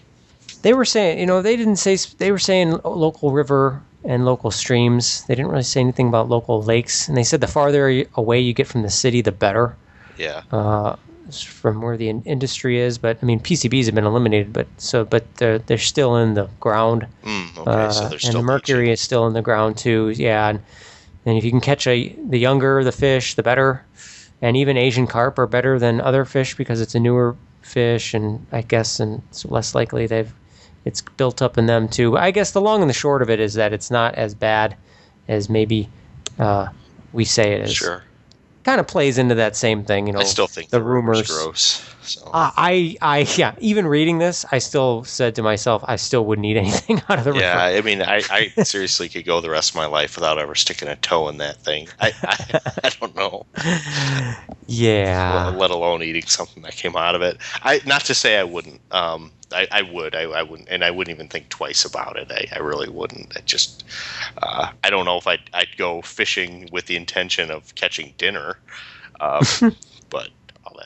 they were saying, you know, they didn't say they were saying local river and local streams. They didn't really say anything about local lakes. And they said the farther away you get from the city, the better Yeah. uh, from where the in- industry is. But I mean, PCBs have been eliminated, but so but they're they're still in the ground. Mm, okay. Uh, so and there's the still mercury is still in the ground too. Yeah, and, and if you can catch a the younger the fish, the better. And even Asian carp are better than other fish because it's a newer fish, and I guess and it's less likely they've it's built up in them too. I guess the long and the short of it is that it's not as bad as maybe uh, we say it is. Sure. Kind of plays into that same thing, you know. I still think the rumors. gross. So. Uh, I, I, yeah. Even reading this, I still said to myself, I still wouldn't eat anything out of the yeah, river. I mean, I, I seriously could go the rest of my life without ever sticking a toe in that thing. I, I, I don't know, Yeah. let alone eating something that came out of it. I not to say I wouldn't. Um, I, I would. I, I wouldn't, and I wouldn't even think twice about it. I, I really wouldn't. I just, uh, I don't know if I'd, I'd go fishing with the intention of catching dinner. Um, but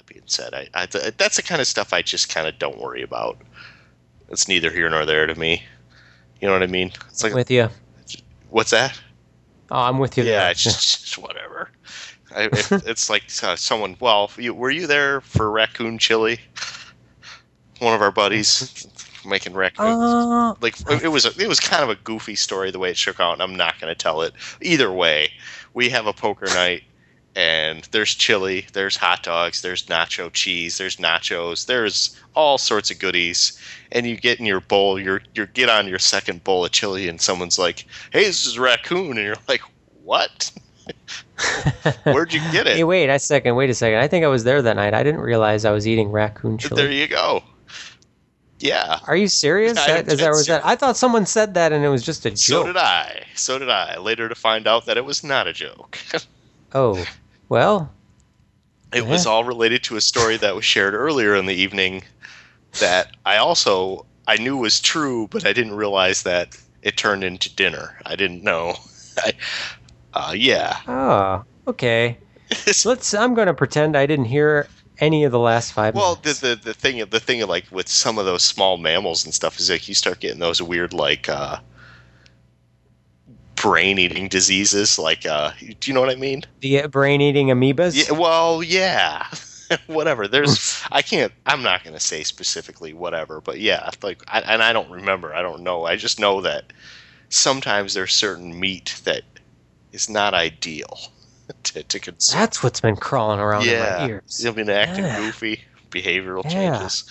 that being said, I, I that's the kind of stuff I just kind of don't worry about. It's neither here nor there to me. You know what I mean? It's like, with you. what's that? Oh, I'm with you. Yeah, there. it's just, just whatever. I, it, it's like uh, someone. Well, you, were you there for raccoon chili? One of our buddies making raccoon. Uh, like it was. A, it was kind of a goofy story the way it shook out, and I'm not going to tell it. Either way, we have a poker night, and there's chili, there's hot dogs, there's nacho cheese, there's nachos, there's all sorts of goodies, and you get in your bowl, you you get on your second bowl of chili, and someone's like, "Hey, this is raccoon," and you're like, "What? Where'd you get it?" hey, wait a second. Wait a second. I think I was there that night. I didn't realize I was eating raccoon chili. There you go. Yeah. Are you serious? I That, is that, was that? I thought someone said that and it was just a joke. So did I. So did I. Later to find out that it was not a joke. Oh, well, It was all related to a story that was shared earlier in the evening that I also I knew was true, but I didn't realize that it turned into dinner. I didn't know. I, uh, yeah. oh, okay. Let's. I'm going to pretend I didn't hear any of the last five. well, the, minutes. the the thing the thing of like with some of those small mammals and stuff is like you start getting those weird like uh, brain eating diseases. Like, uh, do you know what I mean? the brain eating amoebas. Yeah, well, yeah. whatever. There's, I can't. I'm not going to say specifically whatever, but yeah, like, I, and I don't remember. I don't know. I just know that sometimes there's certain meat that is not ideal to, to consume. That's what's been crawling around in my yeah, ears. I've been acting Yeah. goofy. behavioral Yeah. changes.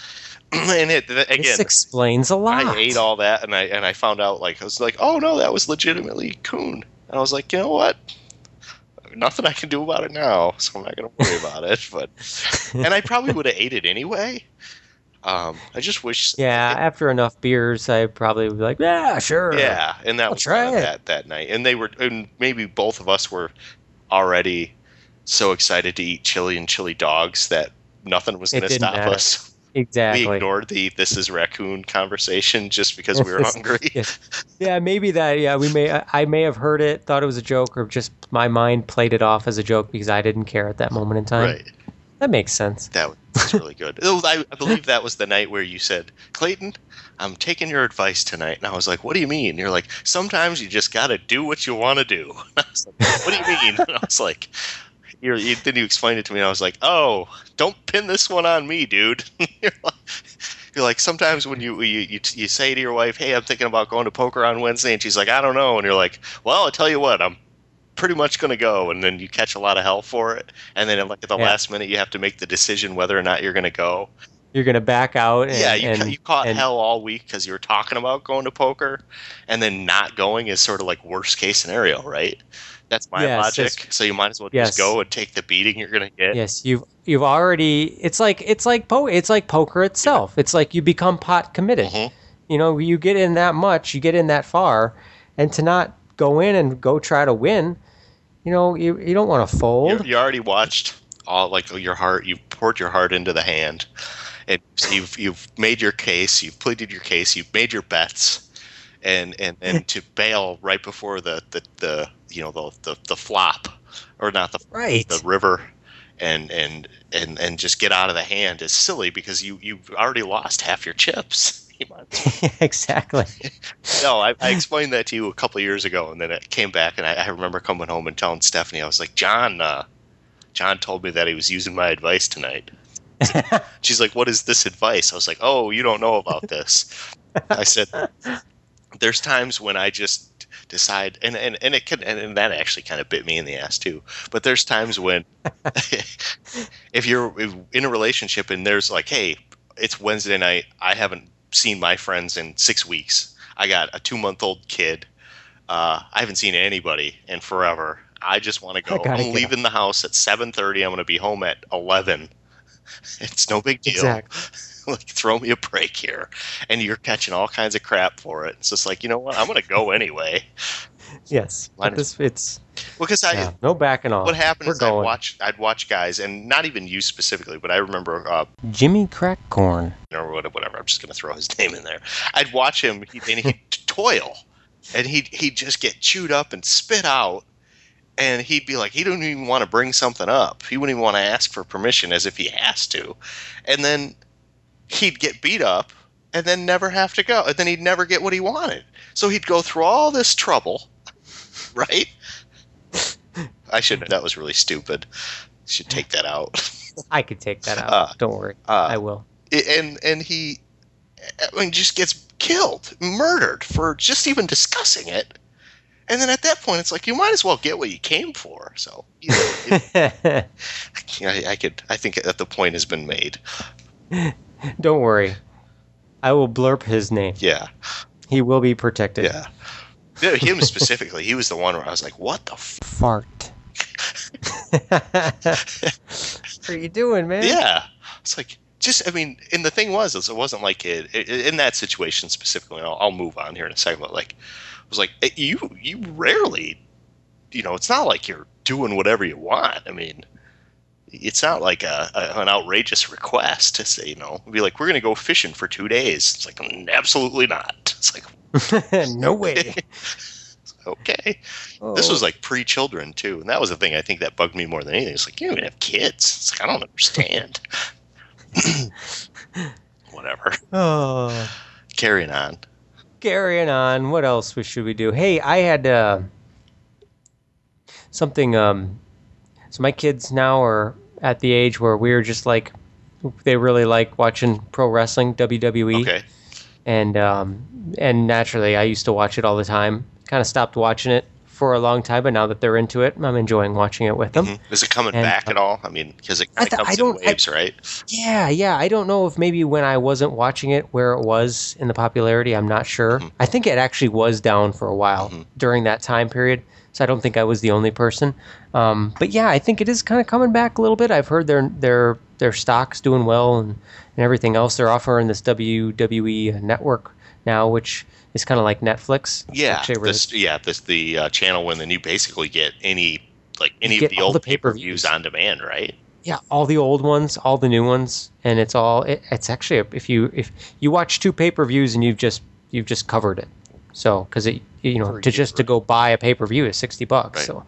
and it again, this explains a lot. I ate all that, and I and I found out like I was like, oh no, that was legitimately coon. And I was like, you know what? Nothing I can do about it now, so I'm not gonna worry about it. But and I probably would have ate it anyway. Um, I just wish. yeah, after enough beers, I probably would be like, yeah, sure. Yeah, and that I'll was try kind of it. that that night, and they were, and maybe both of us were already so excited to eat chili and chili dogs that nothing was going to stop matter. us. Exactly. We ignored the "this is raccoon" conversation just because we were hungry. yes. Yeah, maybe that. Yeah, we may. I may have heard it, thought it was a joke, or just my mind played it off as a joke because I didn't care at that moment in time. Right. That makes sense. That was really good. I, I believe that was the night where you said, Clayton, I'm taking your advice tonight. And I was like, what do you mean? you're like, sometimes you just got to do what you want to do. And I was like, what do you mean? And I was like, you're, you, then you explained it to me. And I was like, oh, don't pin this one on me, dude. you're, like, you're like, sometimes when you, you, you, you say to your wife, hey, I'm thinking about going to poker on Wednesday. And she's like, I don't know. And you're like, well, I'll tell you what, I'm pretty much going to go. And then you catch a lot of hell for it. And then like at the Yeah. last minute, you have to make the decision whether or not you're going to go. You're gonna back out. And, Yeah, you, and, you caught and- hell all week because you were talking about going to poker, and then not going is sort of like worst case scenario, right? That's my Yes, logic. So you might as well Yes. just go and take the beating you're gonna get. Yes, you've you've already. It's like it's like po- It's like poker itself. It's like you become pot committed. Mhm. You know, you get in that much, you get in that far, and to not go in and go try to win, you know, you you don't want to fold. you already watched all like your heart. You've poured your heart into the hand, and you've you've made your case. You've pleaded your case. You've made your bets, and and and to bail right before the the, the you know the, the the flop, or not the Right. the river and and and and just get out of the hand is silly because you you've already lost half your chips. You might as well- exactly. no, I, I explained that to you a couple of years ago, and then it came back, and I, I remember coming home and telling Stephanie, I was like, John, uh, John told me that he was using my advice tonight. She's like, "What is this advice?" I was like, "Oh, you don't know about this." I said, "There's times when I just decide, and and, and it can, and, and that actually kind of bit me in the ass too. But there's times when, if you're in a relationship and there's like, hey, it's Wednesday night, I haven't seen my friends in six weeks. I got a two month old kid. Uh, I haven't seen anybody in forever. I just want to go. I'm leaving the house at 7:30. I'm going to be home at 11. It's no big deal. Exactly. like throw me a break here. And you're catching all kinds of crap for it. It's just like you know what? I'm gonna go anyway. Yes. This it's because i yeah, no backing off. what happened We're is i'd watch i'd watch guys and not even you specifically but i remember uh Jimmy Crackcorn. or whatever. I'm just gonna throw his name in there. I'd watch him and he'd toil. And he'd he'd just get chewed up and spit out. And he'd be like he don't even want to bring something up. He wouldn't even want to ask for permission as if he has to. And then he'd get beat up and then never have to go and then he'd never get what he wanted so he'd go through all this trouble right i shouldn't. that was really stupid should take that out I could take that out. Uh, Don't worry. uh, I will. and and he I mean, just gets killed, murdered for just even discussing it. And then at that point, it's like you might as well get what you came for. So you know, it- I, I could, I think that the point has been made. Don't worry. I will blurp his name. Yeah, He will be protected. yeah. Yeah, Him specifically, he was the one where I was like, "What the? F-? Fart. what are you doing, man? Yeah." It's like just, I mean, and the thing was, it wasn't like it, it in that situation specifically. I'll, I'll move on here in a second, but like, it was like eh, you, you rarely, you know, it's not like you're doing whatever you want. I mean, it's not like a, a an outrageous request to say, you know, be like, we're going to go fishing for two days. It's like, "Mm, absolutely not. It's like, no way. okay. This Oh. was like pre-children too, and that was the thing I think that bugged me more than anything. It's like you don't even have kids. It's like I don't understand. Whatever. Oh. Carrying on. Carrying on. What else should we do? Hey, I had uh, something. Um, so my kids now are at the age where we were just like they really like watching pro wrestling, WWE, Okay. and um, and naturally I used to watch it all the time. Kind of stopped watching it for a long time, but now that they're into it, I'm enjoying watching it with them. Mhm. Is it coming And, back uh, at all? I mean, because it I th- I comes don't- in I- waves, right? Yeah, yeah. I don't know if maybe when I wasn't watching it where it was in the popularity, I'm not sure. Mhm. I think it actually was down for a while Mhm. during that time period. So I don't think I was the only person. Um, but yeah, I think it is kind of coming back a little bit. I've heard their their their stocks doing well and, and everything else. They're offering this WWE network now, which is kind of like Netflix. Yeah, this yeah this the uh, channel when then you basically get any like any of the old the pay per views pay-per-views. on demand, right? Yeah, all the old ones, all the new ones, and it's all. It, it's actually if you if you watch two pay per views and you've just you've just covered it. So because it you know to just to go buy a pay per view is sixty bucks. Right. So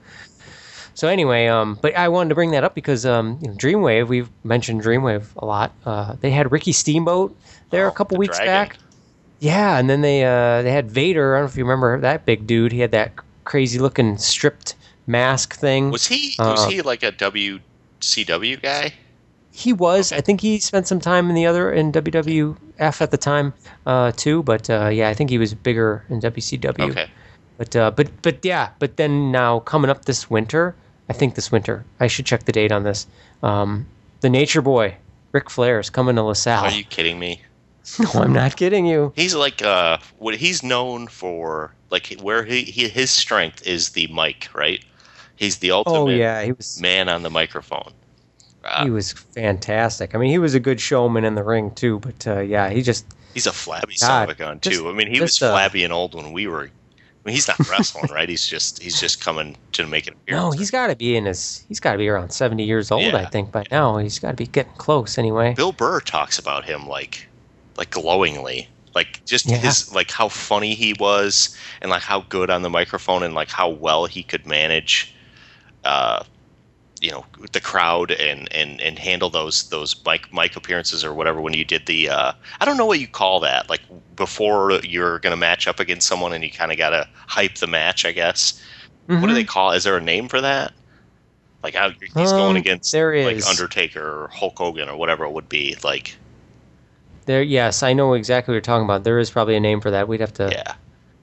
so anyway, um, but I wanted to bring that up because um, you know, Dreamwave we've mentioned Dreamwave a lot. Uh, they had Ricky Steamboat there Oh, a couple the weeks Dragon. back. Yeah, and then they uh, they had Vader. I don't know if you remember that big dude. He had that crazy looking stripped mask thing. Was he was Uh, he like a WCW guy? He was. I think he spent some time in the other in WWF at the time uh, too. But uh, yeah, I think he was bigger in WCW. Okay, But uh, but but yeah. But then now coming up this winter, I think this winter I should check the date on this. Um, the Nature Boy, Ric Flair is coming to LaSalle. are you kidding me? no, I'm not kidding you. He's like uh, what he's known for, like where he, he his strength is the mic, right? He's the ultimate Oh yeah, he was man on the microphone. Uh, he was fantastic. I mean, he was a good showman in the ring too. But uh, yeah, he just He's a flabby son of a God, gun too. just- I mean, he was uh, flabby and old when we were. I mean, he's not wrestling, right? He's just he's just coming to make an appearance. no, he's got to be in his. He's got to be around seventy years old, I Yeah. think, by now. He's got to be getting close anyway. Bill Burr talks about him like like glowingly, like just Yeah. his like how funny he was and like how good on the microphone and like how well he could manage, uh, you know, the crowd and and and handle those those mic mic appearances or whatever when you did the uh, I don't know what you call that like before you're gonna match up against someone and you kind of gotta hype the match, I guess. What do Mhm. they call? Is there a name for that? Like how he's Um, going against there like. Undertaker or Hulk Hogan or whatever it would be. Like There, yes, I know exactly what you're talking about. There is probably a name for that. We'd have to yeah,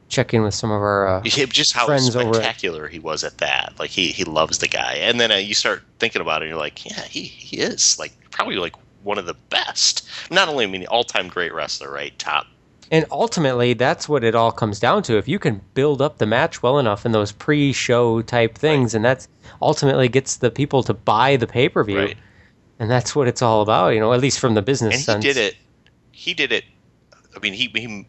check in with some of our. Uh, Yeah, just how spectacular he was at that. Like he he loves the guy, and then uh, you start thinking about it, and you're like, yeah, he he is like probably like one of the best. Not only I mean all time great wrestler, right? Top. and ultimately, that's what it all comes down to. If you can build up the match well enough in those pre-show type things, and that's ultimately gets the people to buy the pay-per-view, Right. and that's what it's all about. You know, at least from the business and he sense. did it. He did it. I mean, he he.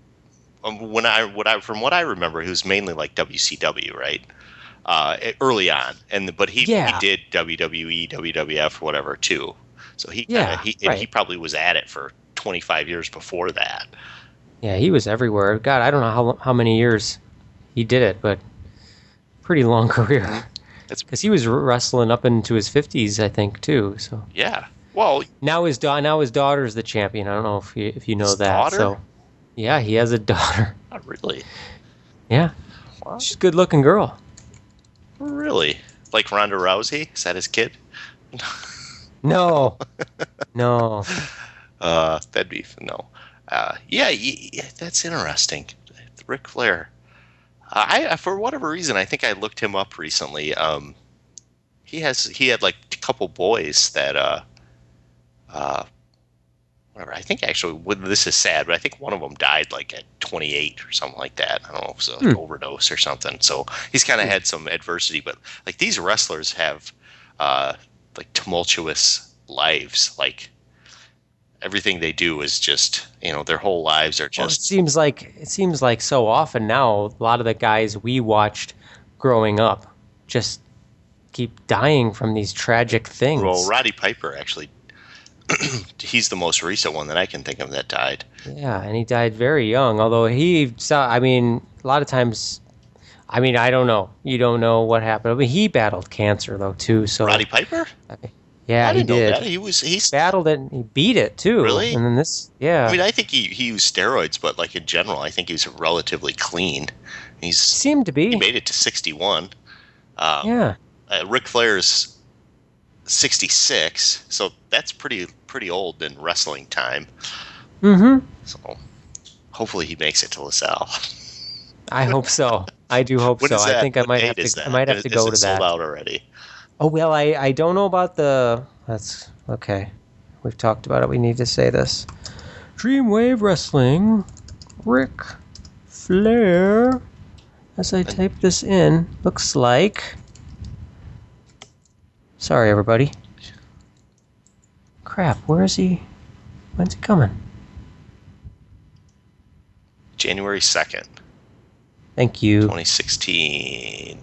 Um, when I what I from what I remember, he was mainly like WCW, right? Uh, early on, and but he, Yeah. he did WWE, WWF, whatever too. So he Yeah, kinda, he right. he probably was at it for 25 years before that. Yeah, he was everywhere. God, I don't know how how many years he did it, but pretty long career. That's- Because he was wrestling up into his fifties, I think, too. So Yeah. Well, now his da- now his daughter's the champion. I don't know if you if you know His that. daughter? So yeah, he has a daughter. not really. Yeah, Wow. she's a good looking girl. Really? Like Ronda Rousey? Is that his kid? No, no. Uh, that'd be no. Uh, yeah, y- y- that's interesting. Ric Flair. I I- for whatever reason, I think I looked him up recently. Um, he has he had like a couple boys that uh, uh, whatever. I think actually this is sad, but I think one of them died like at 28 or something like that. I don't know if it was an Hmm. overdose or something. So he's kind of had some adversity, but like these wrestlers have uh, like tumultuous lives. Like everything they do is just you know their whole lives are Well, it just seems like it seems like so often now. A lot of the guys we watched growing up just keep dying from these tragic things. well. Roddy Piper actually. he's the most recent one that I can think of that died. Yeah, and he died very young. Although he saw, I mean, a lot of times, I mean, I don't know. You don't know what happened. I mean, he battled cancer though too. So Roddy Piper? yeah, I he didn't know did. that. He was he's Battled it. and He beat it too. Really? And then this, yeah, I mean, I think he, he used steroids, but like in general, I think he's relatively clean. He's seemed to be. he made it to 61. Um, Yeah, uh, Ric Flair's 66, so that's pretty pretty old in wrestling time. mm-hmm. So hopefully he makes it to LaSalle. I hope so. I do hope so. is I that? think I might have to. I might have Is- to is go it to sold that. out already. Oh well, I I don't know about the. That's okay. We've talked about it. We need to say this. Dreamwave Wrestling, Ric Flair. As I type this in, looks like. Sorry, everybody. Crap. Where is he? When's he coming? January 2nd, Thank you. 2016.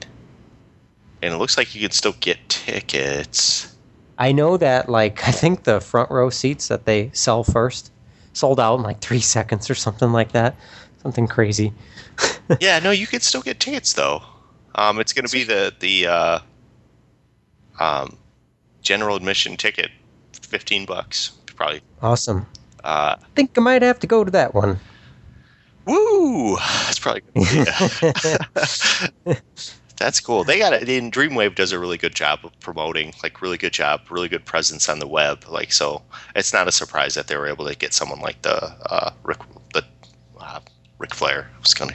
And it looks like you can still get tickets. I know that like I think the front row seats that they sell first sold out in like three seconds or something like that. Something crazy. yeah, no, you can still get tickets though. Um, it's going to be the the uh, um, general admission ticket, fifteen bucks, probably. Awesome. Uh, I think I might have to go to that one. woo! That's probably. That's cool. They got it. And Dreamwave does a really good job of promoting, like really good job, really good presence on the web. Like so, it's not a surprise that they were able to get someone like the uh, Ric, the uh, Ric Flair. was gonna.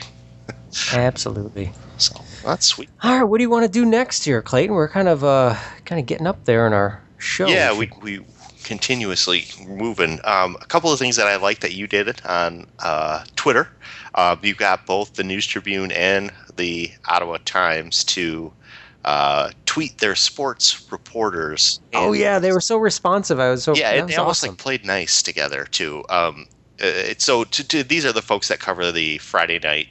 Absolutely. So that's sweet. All right, what do you want to do next here, Clayton? We're kind of uh kind of getting up there in our show. Yeah, we we continuously moving. Um, a couple of things that I like that you did on uh, Twitter. Uh, you got both the News Tribune and the Ottawa Times to uh, tweet their sports reporters. Oh yeah, they were so responsive. I was so yeah, was they almost awesome. like played nice together too. Um, uh, so to, to, these are the folks that cover the Friday night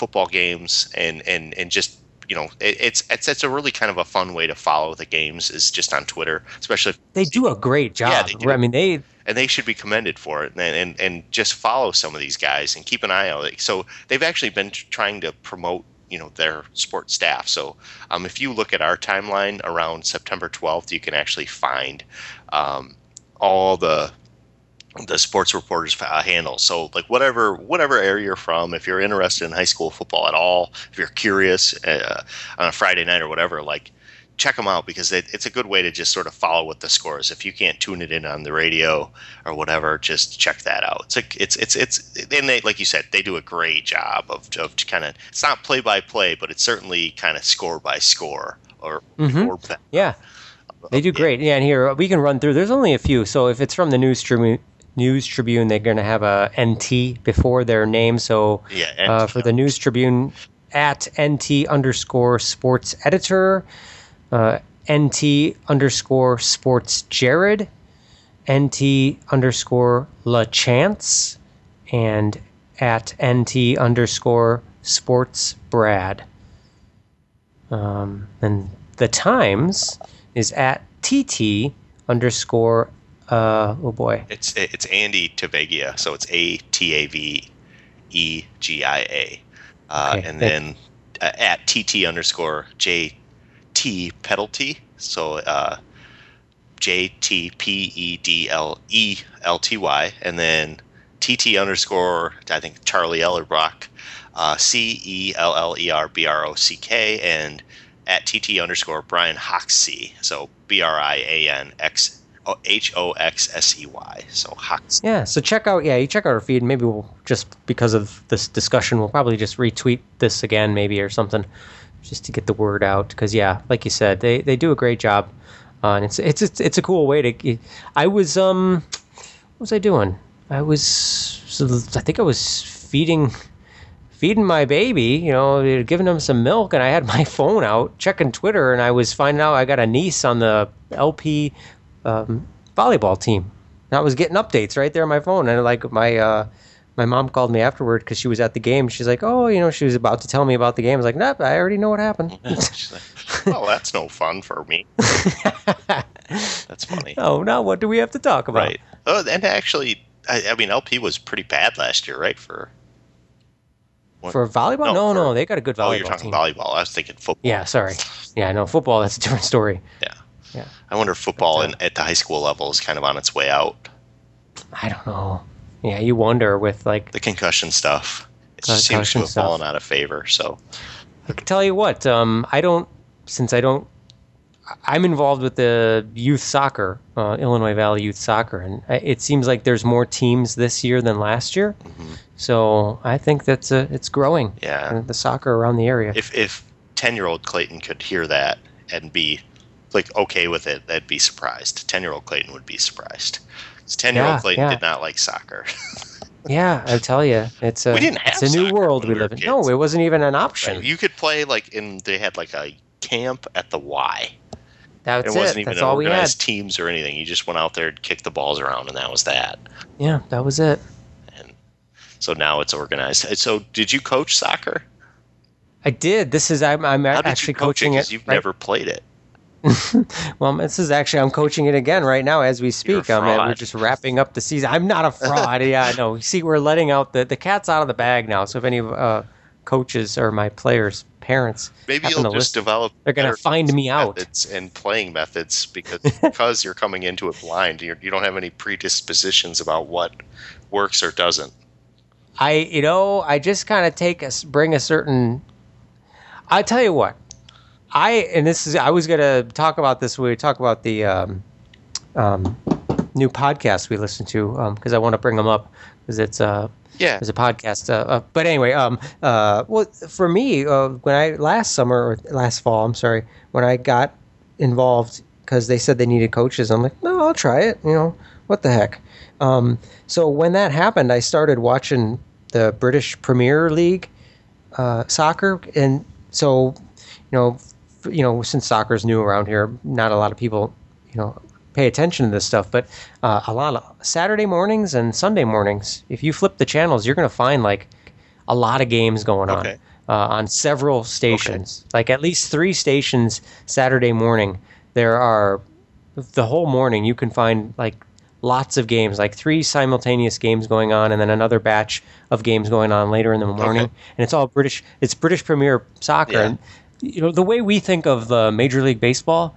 football games and and and just you know it, it's it's it's a really kind of a fun way to follow the games is just on Twitter, especially if they do a great job. Yeah, they do. I mean, they and they should be commended for it and, and and just follow some of these guys and keep an eye out so they've actually been trying to promote you know their sports staff so um, if you look at our timeline around september 12th you can actually find um, all the the sports reporters handle. so like whatever whatever area you're from if you're interested in high school football at all if you're curious uh, on a friday night or whatever like check them out because it, it's a good way to just sort of follow what the score is. If you can't tune it in on the radio or whatever, just check that out. It's like it's it's it's and they like you said they do a great job of of kind of it's not play by play, but it's certainly kind of score by score or Mhm. or yeah they do great. Yeah, and here we can run through. There's only a few, so if it's from the News News Tribune, they're going to have a NT before their name. So yeah. Uh, for the News Tribune at NT underscore sports editor, uh, NT underscore sports Jared, NT underscore La Chance, and at NT underscore sports Brad. Um, and the Times is at TT underscore, uh, oh boy, it's it's Andy Tavegia, so it's A T A V E G I A, uh, Okay, and then uh, at TT underscore J T Pedelty, so uh, J T P E D L E L T Y, and then TT underscore I think Charlie Ellerbrock, uh, C E L L E R B R O C K, and at TT underscore Brian Hoxsey, so B R I A N X H O X S E Y, so Hoxsey. Yeah, so check out yeah, you check out our feed. Maybe we'll just because of this discussion, we'll probably just retweet this again, maybe or something, just to get the word out. Because yeah, like you said, they they do a great job, uh, and it's it's it's, it's a cool way to. I was um, what was I doing? I was so I think I was feeding feeding my baby, you know, giving him some milk, and I had my phone out checking Twitter, and I was finding out I got a niece on the LP um, volleyball team. And I was getting updates right there on my phone, and like my uh, my mom called me afterward because she was at the game. She's like, "Oh, you know," she was about to tell me about the game. I was like, "Nope, I already know what happened." She's like, oh, that's no fun for me. That's funny. oh, now what do we have to talk about? Right. Oh, and actually, I, I mean, LP was pretty bad last year, right? For For volleyball? No, No, no, they got a good volleyball oh, you're talking team. volleyball. I was thinking football. Yeah, sorry. Yeah, no, football. That's a different story. Yeah. Yeah. I wonder if football uh, in, at the high school level is kind of on its way out. I don't know. Yeah, you wonder with like The concussion stuff. It just seems to have stuff. fallen out of favor. So I can tell you what, um, I don't since I don't I'm involved with the youth soccer, uh, Illinois Valley Youth Soccer, and it seems like there's more teams this year than last year. So I think that's uh it's growing. Mm-hmm. Yeah. uh, the soccer around the area. If if ten year old Clayton could hear that and be like okay with it, they'd be surprised. Ten year old Clayton would be surprised. Ten year Yeah, old Clayton yeah. did not like soccer. yeah, I tell you, it's a We didn't have it's a new world we we live in. kids. No, it wasn't even an option. You could play like in they had like a camp at the Y. That's it wasn't it. even That's all we had. teams or anything. You just went out there and kicked the balls around, and that was that. Yeah, that was it. And so now it's organized. So did you coach soccer? I did. This is I'm, I'm actually it? coaching Because it. you've right- never played it. Well, this is actually I'm coaching it again right now as we speak. Um, we're just wrapping up the season. I'm not a fraud. yeah, no. See, we're letting out the the cat's out of the bag now. So if any uh, coaches or my players' parents Maybe you'll just listen, develop. they're gonna find me out. methods and playing methods because because you're coming into it blind. You're, you don't have any predispositions about what works or doesn't. I you know I just kind of take a bring a certain. I tell you what, I and this is I was gonna talk about this when we talk about the um, um, new podcast we listen to because I want to bring them up because it's uh Yeah. as a podcast. Uh, uh, but anyway, um, uh, well, for me, uh, when I last summer or last fall, I'm sorry, when I got involved because they said they needed coaches, I'm like, no, I'll try it. You know, what the heck. Um, so when that happened, I started watching the British Premier League uh, soccer, and so you know, you know, since soccer's new around here, not a lot of people, you know, pay attention to this stuff. But uh, a lot of Saturday mornings and Sunday mornings, if you flip the channels, you're going to find like a lot of games going Okay. on uh, on several stations. Like at least three stations Saturday morning. There are the whole morning. You can find like lots of games, like three simultaneous games going on, and then another batch of games going on later in the morning. Okay. And it's all British. It's British Premier Soccer. Yeah. And you know the way we think of the Major League Baseball,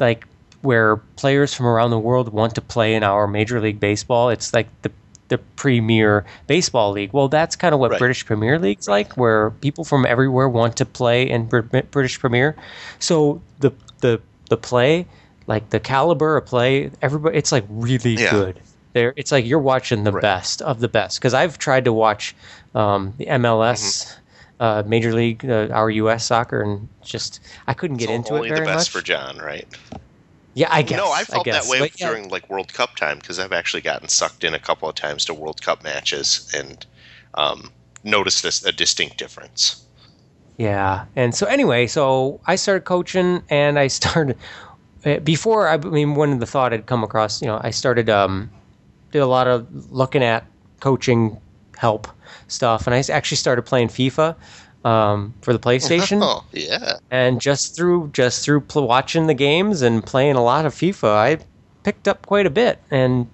like where players from around the world want to play in our Major League Baseball. It's like the the premier baseball league. Well, that's kind of what Right. British Premier League's like, where people from everywhere want to play in Br- British Premier. So the the the play, like the caliber of play, everybody, it's like really Yeah. good. There, it's like you're watching the Right. best of the best. Because I've tried to watch um, the MLS. Mm-hmm. Uh, Major League, uh, our U.S. soccer, and just I couldn't get So into only it very the best much. for John, right? yeah, I guess. no, I felt guess. that way But yeah, during like World Cup time because I've actually gotten sucked in a couple of times to World Cup matches and um, noticed this, a distinct difference. Yeah. And so anyway, so I started coaching and I started before I mean when the thought had come across, you know, I started um did a lot of looking at coaching help stuff and I actually started playing FIFA um, for the PlayStation Oh, yeah. and just through just through pl- watching the games and playing a lot of FIFA, I picked up quite a bit. And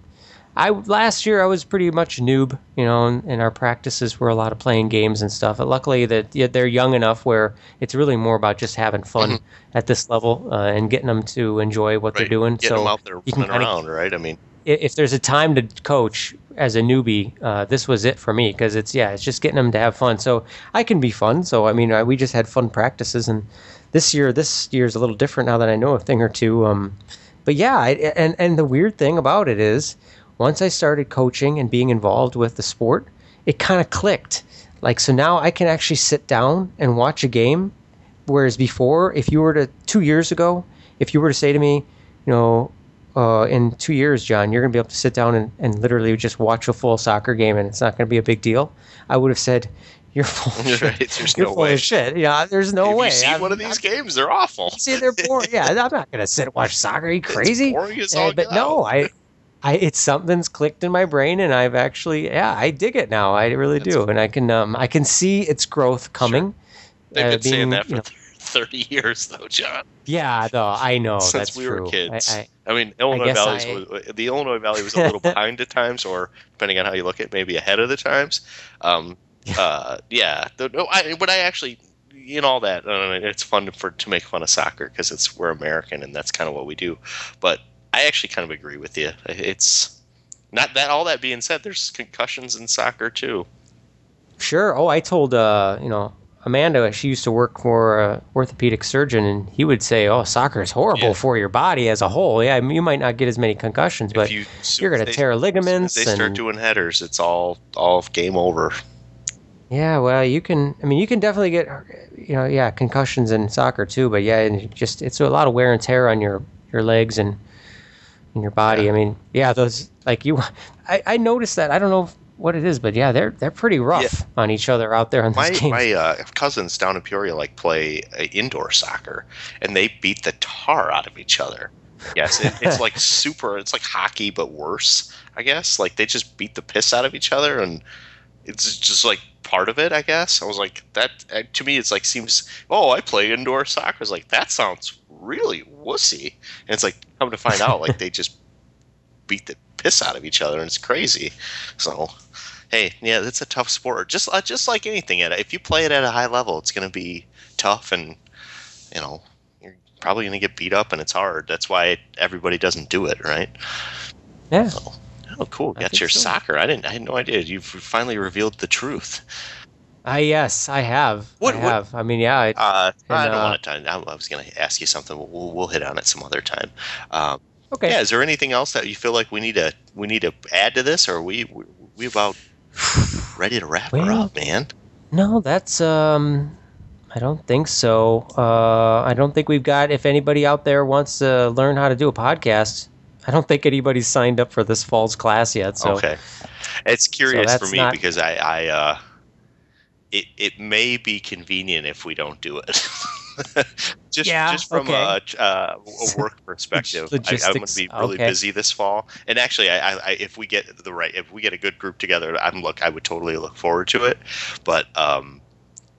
I last year I was pretty much a noob, you know, and, and our practices were a lot of playing games and stuff. But luckily that yeah, they're young enough where it's really more about just having fun at this level uh, and getting them to enjoy what they're doing. Getting so them out there you can running around, right? I mean, if there's a time to coach as a newbie, uh, this was it for me because it's yeah, it's just getting them to have fun. So I can be fun. So I mean, I, we just had fun practices, and this year, this year's a little different now that I know a thing or two. Um, but yeah, I, and and the weird thing about it is, once I started coaching and being involved with the sport, it kind of clicked. Like so now I can actually sit down and watch a game, whereas before, if you were to two years ago, if you were to say to me, you know, uh, in two years, John, you're going to be able to sit down and, and literally just watch a full soccer game and it's not going to be a big deal. I would have said, You're full of shit. Right, there's You're no full way. of shit. Yeah, there's no if way. you see I'm- one of these games, they're awful. See, they're boring. Yeah, I'm not going to sit and watch soccer. Are you crazy? boring as Uh, but no. I, I, it's something's clicked in my brain, and I've actually, yeah, I dig it now. I really do, and I can, um, I can see its growth coming. They've uh, been saying that for you know- 30 years, though, John. Yeah, though I know since that's we true. were kids. I, I, mean, Illinois Valley was the Illinois Valley was a little behind at times, or depending on how you look at, it, maybe ahead of the times. Um, uh, yeah, the, no, I, but I actually, in all that, uh, it's fun for to make fun of soccer because it's we're American and that's kind of what we do. But I actually kind of agree with you. It's not that. All that being said, there's concussions in soccer too. Sure. Oh, I told uh, you know Amanda, she used to work for a orthopedic surgeon, and he would say, "Oh, soccer is horrible Yeah. for your body as a whole. Yeah, you might not get as many concussions, but if you, you're going to tear ligaments They start and doing headers. It's all all game over. yeah, well, you can. I mean, you can definitely get, you know, yeah, concussions in soccer too. But yeah, and just it's a lot of wear and tear on your your legs and and your body. I mean, yeah, those like you. I I noticed that. I don't know what it is, but yeah, they're they're pretty rough on each other out there on My these games. my uh, cousins down in Peoria like play uh, indoor soccer, and they beat the tar out of each other. Yes, it, it's like super. It's like hockey, but worse. I guess like they just beat the piss out of each other, and it's just like part of it. I guess I was like that. Uh, to me, it's like seems. Oh, I play indoor soccer. It's like that sounds really wussy, and it's like come to find out, like they just beat the piss out of each other, and it's crazy. So hey, yeah, it's a tough sport. Just uh, just like anything, at if you play it at a high level, it's going to be tough, and you know you're probably going to get beat up, and it's hard. That's why everybody doesn't do it, right? yeah. Oh, cool. Got your so. soccer. I didn't. I had no idea. You've finally revealed the truth. I yes, I have. What- I what- have. I mean, yeah. I, Uh, I don't uh, want to. I was going to ask you something. We'll, we'll hit on it some other time. Um, okay. Yeah. Is there anything else that you feel like we need to we need to add to this, or are we we, we about ready to wrap her up, man? No, that's um. I don't think so. Uh, I don't think we've got. If anybody out there wants to learn how to do a podcast, I don't think anybody's signed up for this fall's class yet. So okay, it's curious for me not- because I, I uh, it it may be convenient if we don't do it. just Yeah, just from okay. a, uh, a work perspective, I, I'm going to be really okay. busy this fall. And actually, I, I, if we get the right, if we get a good group together, I'm look, I would totally look forward to it. But um,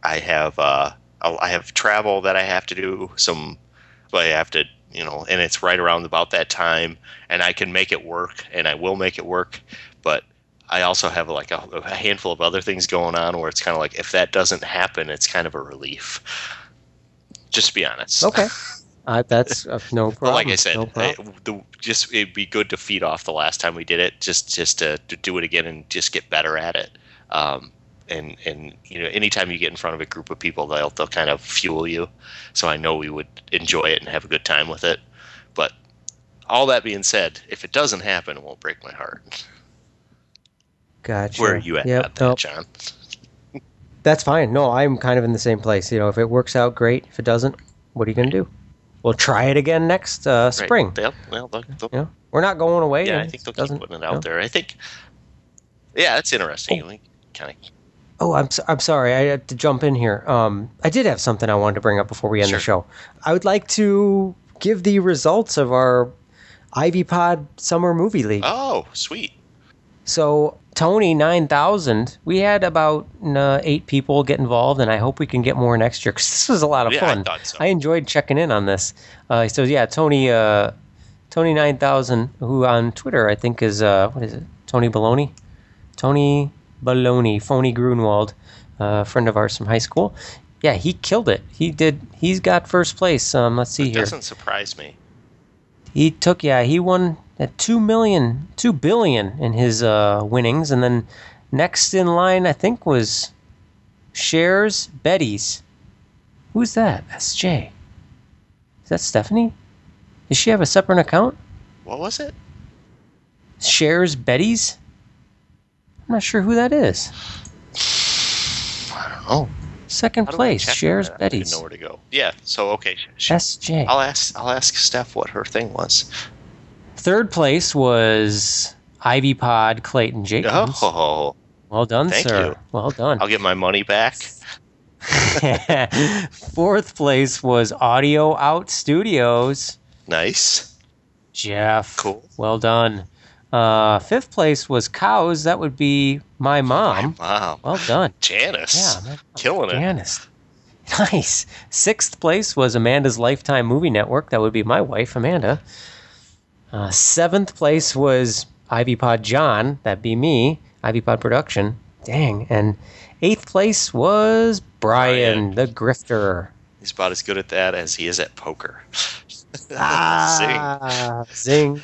I have uh, I have travel that I have to do. Some, I have to, you know, and it's right around about that time, and I can make it work, and I will make it work. But I also have like a, a handful of other things going on where it's kind of like if that doesn't happen, it's kind of a relief. Just to be honest. okay, uh, that's uh, no problem. Like I said, no I, the, just it'd be good to feed off the last time we did it, just just to, to do it again and just get better at it. Um, and and you know, anytime you get in front of a group of people, they'll they'll kind of fuel you. So I know we would enjoy it and have a good time with it. But all that being said, if it doesn't happen, it won't break my heart. gotcha. Where are you at, Yep, at that, nope. John? That's fine. No, I'm kind of in the same place. You know, if it works out, great. If it doesn't, what are you going to do? We'll try it again next uh, Right. spring. They'll, well, they'll, they'll- You know, we're not going away. yeah, I think they'll keep putting it out know. there. I think. Yeah, that's interesting. We kind of Oh, I'm so, I'm sorry. I had to jump in here. Um, I did have something I wanted to bring up before we end the Sure. show. I would like to give the results of our Ivy Pod Summer Movie League. Oh, sweet. So Tony nine thousand. We had about uh, eight people get involved, and I hope we can get more next year because this was a lot of Yeah, I fun. thought so. I enjoyed checking in on this. Uh, so yeah, Tony uh, Tony nine thousand, who on Twitter I think is uh, what is it? Tony Baloney, Tony Baloney, Phony Grunwald, uh, friend of ours from high school. Yeah, he killed it. He did. He's got first place. Um, let's see It here. doesn't surprise me. He took yeah, he won at two million, two billion in his uh, winnings, and then next in line I think was Shares Betty's. Who's that? That's Jay. Is that Stephanie? Does she have a separate account? What was it? Shares Betty's. I'm not sure who that is. I don't know. Second How do I place, Shares Betty's. I don't know where to go. Yeah. So okay. Sh- SJ. I'll ask. I'll ask Steph what her thing was. Third place was Ivy Pod Clayton Jacobs. Oh, Well done, Thank sir. you. Well done. I'll get my money back. Fourth place was Audio Out Studios. Nice. Jeff. Cool. Well done. Uh, fifth place was Cows. That would be my mom. Wow. Well done. Janice. Yeah. Killing it. Janice. Nice. Sixth place was Amanda's Lifetime Movie Network. That would be my wife, Amanda. Uh, seventh place was Ivy Pod John. That'd be me. Ivy Pod Production. Dang. And eighth place was Brian, Brian. the grifter. He's about as good at that as he is at poker. Ah, zing.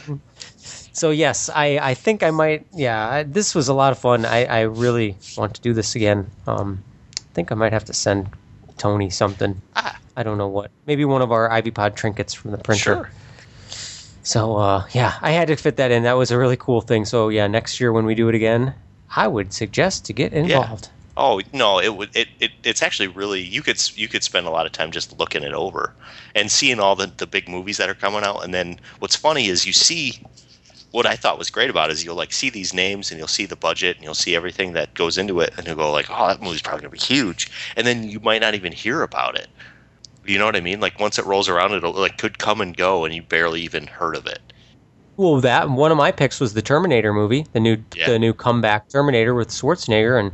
So yes, I, I think I might. Yeah, I, this was a lot of fun. I, I really want to do this again. Um, I think I might have to send Tony something. Ah. I don't know what. Maybe one of our Ivy Pod trinkets from the printer. Sure. So uh, yeah, I had to fit that in. That was a really cool thing. So yeah, next year when we do it again, I would suggest to get involved. Yeah. Oh no, it would it, it it's actually really you could you could spend a lot of time just looking it over and seeing all the the big movies that are coming out and then what's funny is you see what I thought was great about it is you'll like see these names and you'll see the budget and you'll see everything that goes into it and you'll go like oh that movie's probably gonna be huge and then you might not even hear about it you know what I mean like once it rolls around it'll like could come and go and you barely even heard of it Well, that one of my picks was the Terminator movie, the new Yeah. the new comeback Terminator with Schwarzenegger, and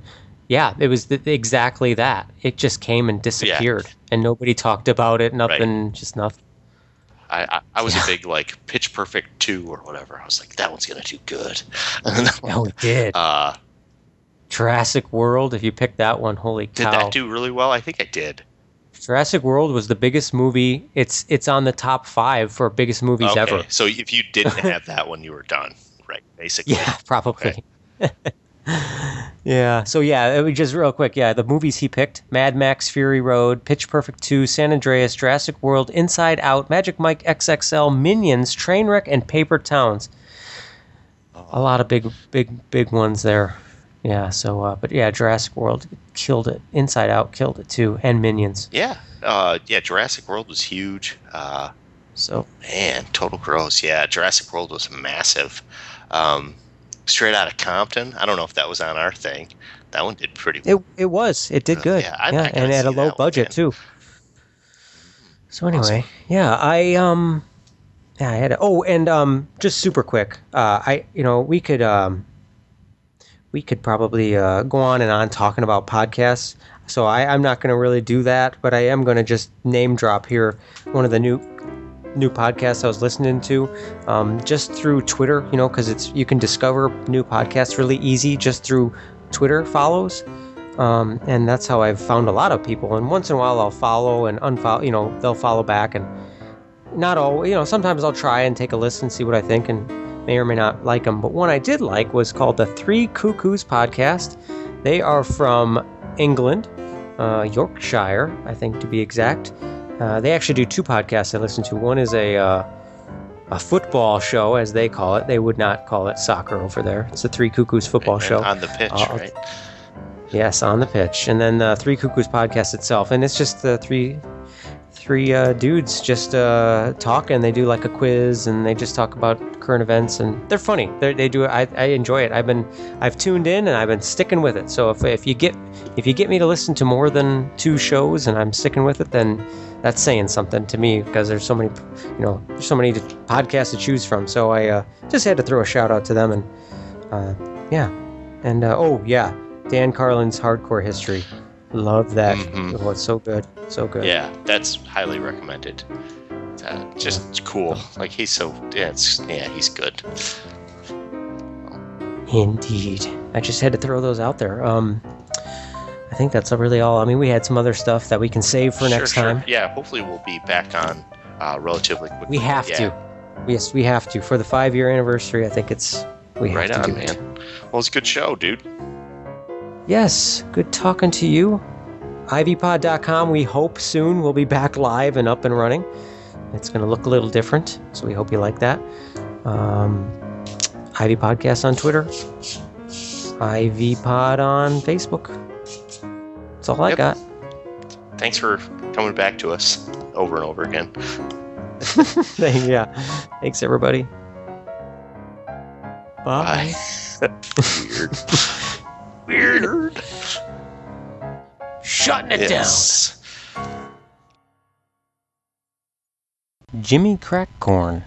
yeah, it was th- exactly that. It just came and disappeared, and nobody talked about it. Nothing, just nothing. I I, I was Yeah. a big like Pitch Perfect two or whatever I was like that one's gonna do good Oh, it did. uh Jurassic World. If you picked that one, holy cow! did that do really well I think I did Jurassic World was the biggest movie. It's it's on the top five for biggest movies okay. ever. So if you didn't have that one, you were done, right? Basically. Yeah, probably. yeah. So yeah, it was just real quick. Yeah, the movies he picked: Mad Max, Fury Road, Pitch Perfect 2, San Andreas, Jurassic World, Inside Out, Magic Mike XXL, Minions, Trainwreck, and Paper Towns. A lot of big, big, big ones there. Yeah. So, uh, but yeah, Jurassic World killed it. Inside Out killed it too, and Minions. Yeah. Uh, yeah. Jurassic World was huge. Uh, So man, total gross. Yeah. Jurassic World was massive. Um, straight out of Compton. I don't know if that was on our thing. That one did pretty it it was. It did Uh, good. yeah, yeah, and at a low that one, budget too. So anyway, yeah, I um, yeah, I had a, oh, and um, just super quick, uh, I you know we could um, we could probably uh, go on and on talking about podcasts. So I, I'm not going to really do that, but I am going to just name drop here one of the new new podcasts I was listening to, um, just through Twitter. You know, because it's you can discover new podcasts really easy just through Twitter follows. Um, and that's how I've found a lot of people. And once in a while, I'll follow and unfollow. You know, they'll follow back, and not all. You know, sometimes I'll try and take a listen, and see what I think, and may or may not like them. But one I did like was called the Three Cuckoos podcast. They are from England, uh, Yorkshire, I think to be exact. Uh, they actually do two podcasts I listen to. One is a uh, a football show, as they call it. They would not call it soccer over there. It's the Three Cuckoos football and show. on the pitch, Uh, right? Yes, on the pitch, and then the Three Cuckoos podcast itself, and it's just the three three uh, dudes just uh, talking. They do like a quiz, and they just talk about current events, and they're funny. They're, they do. I, I enjoy it. I've been I've tuned in, and I've been sticking with it. So if, if you get if you get me to listen to more than two shows, and I'm sticking with it, then that's saying something to me because there's so many, you know, there's so many podcasts to choose from. So I uh, just had to throw a shout out to them, and uh, yeah, and uh, oh yeah, Dan Carlin's Hardcore History. Love that. Mhm. Oh, it's so good, so good. Yeah, that's highly recommended. Uh, just cool. Like he's so yeah, it's, yeah, he's good. Indeed. I just had to throw those out there. Um, I think that's really all. I mean, we had some other stuff that we can save for Sure, next sure. time. Yeah, hopefully we'll be back on uh, relatively quickly. We have Yeah, to. Yes, we have to for the five year anniversary. I think it's we have Right to on, do it. man. Well, it's a good show, dude. Yes, good talking to you. ivypod.com. We hope soon we'll be back live and up and running. It's going to look a little different, so we hope you like that. Um, Ivy Podcast on Twitter, Ivy Pod on Facebook. That's all I Yep. got. Thanks for coming back to us over and over again. yeah. Thanks, everybody. Bye. Bye. Weird. Weird. Shutting it Yes. down. Jimmy Crackcorn.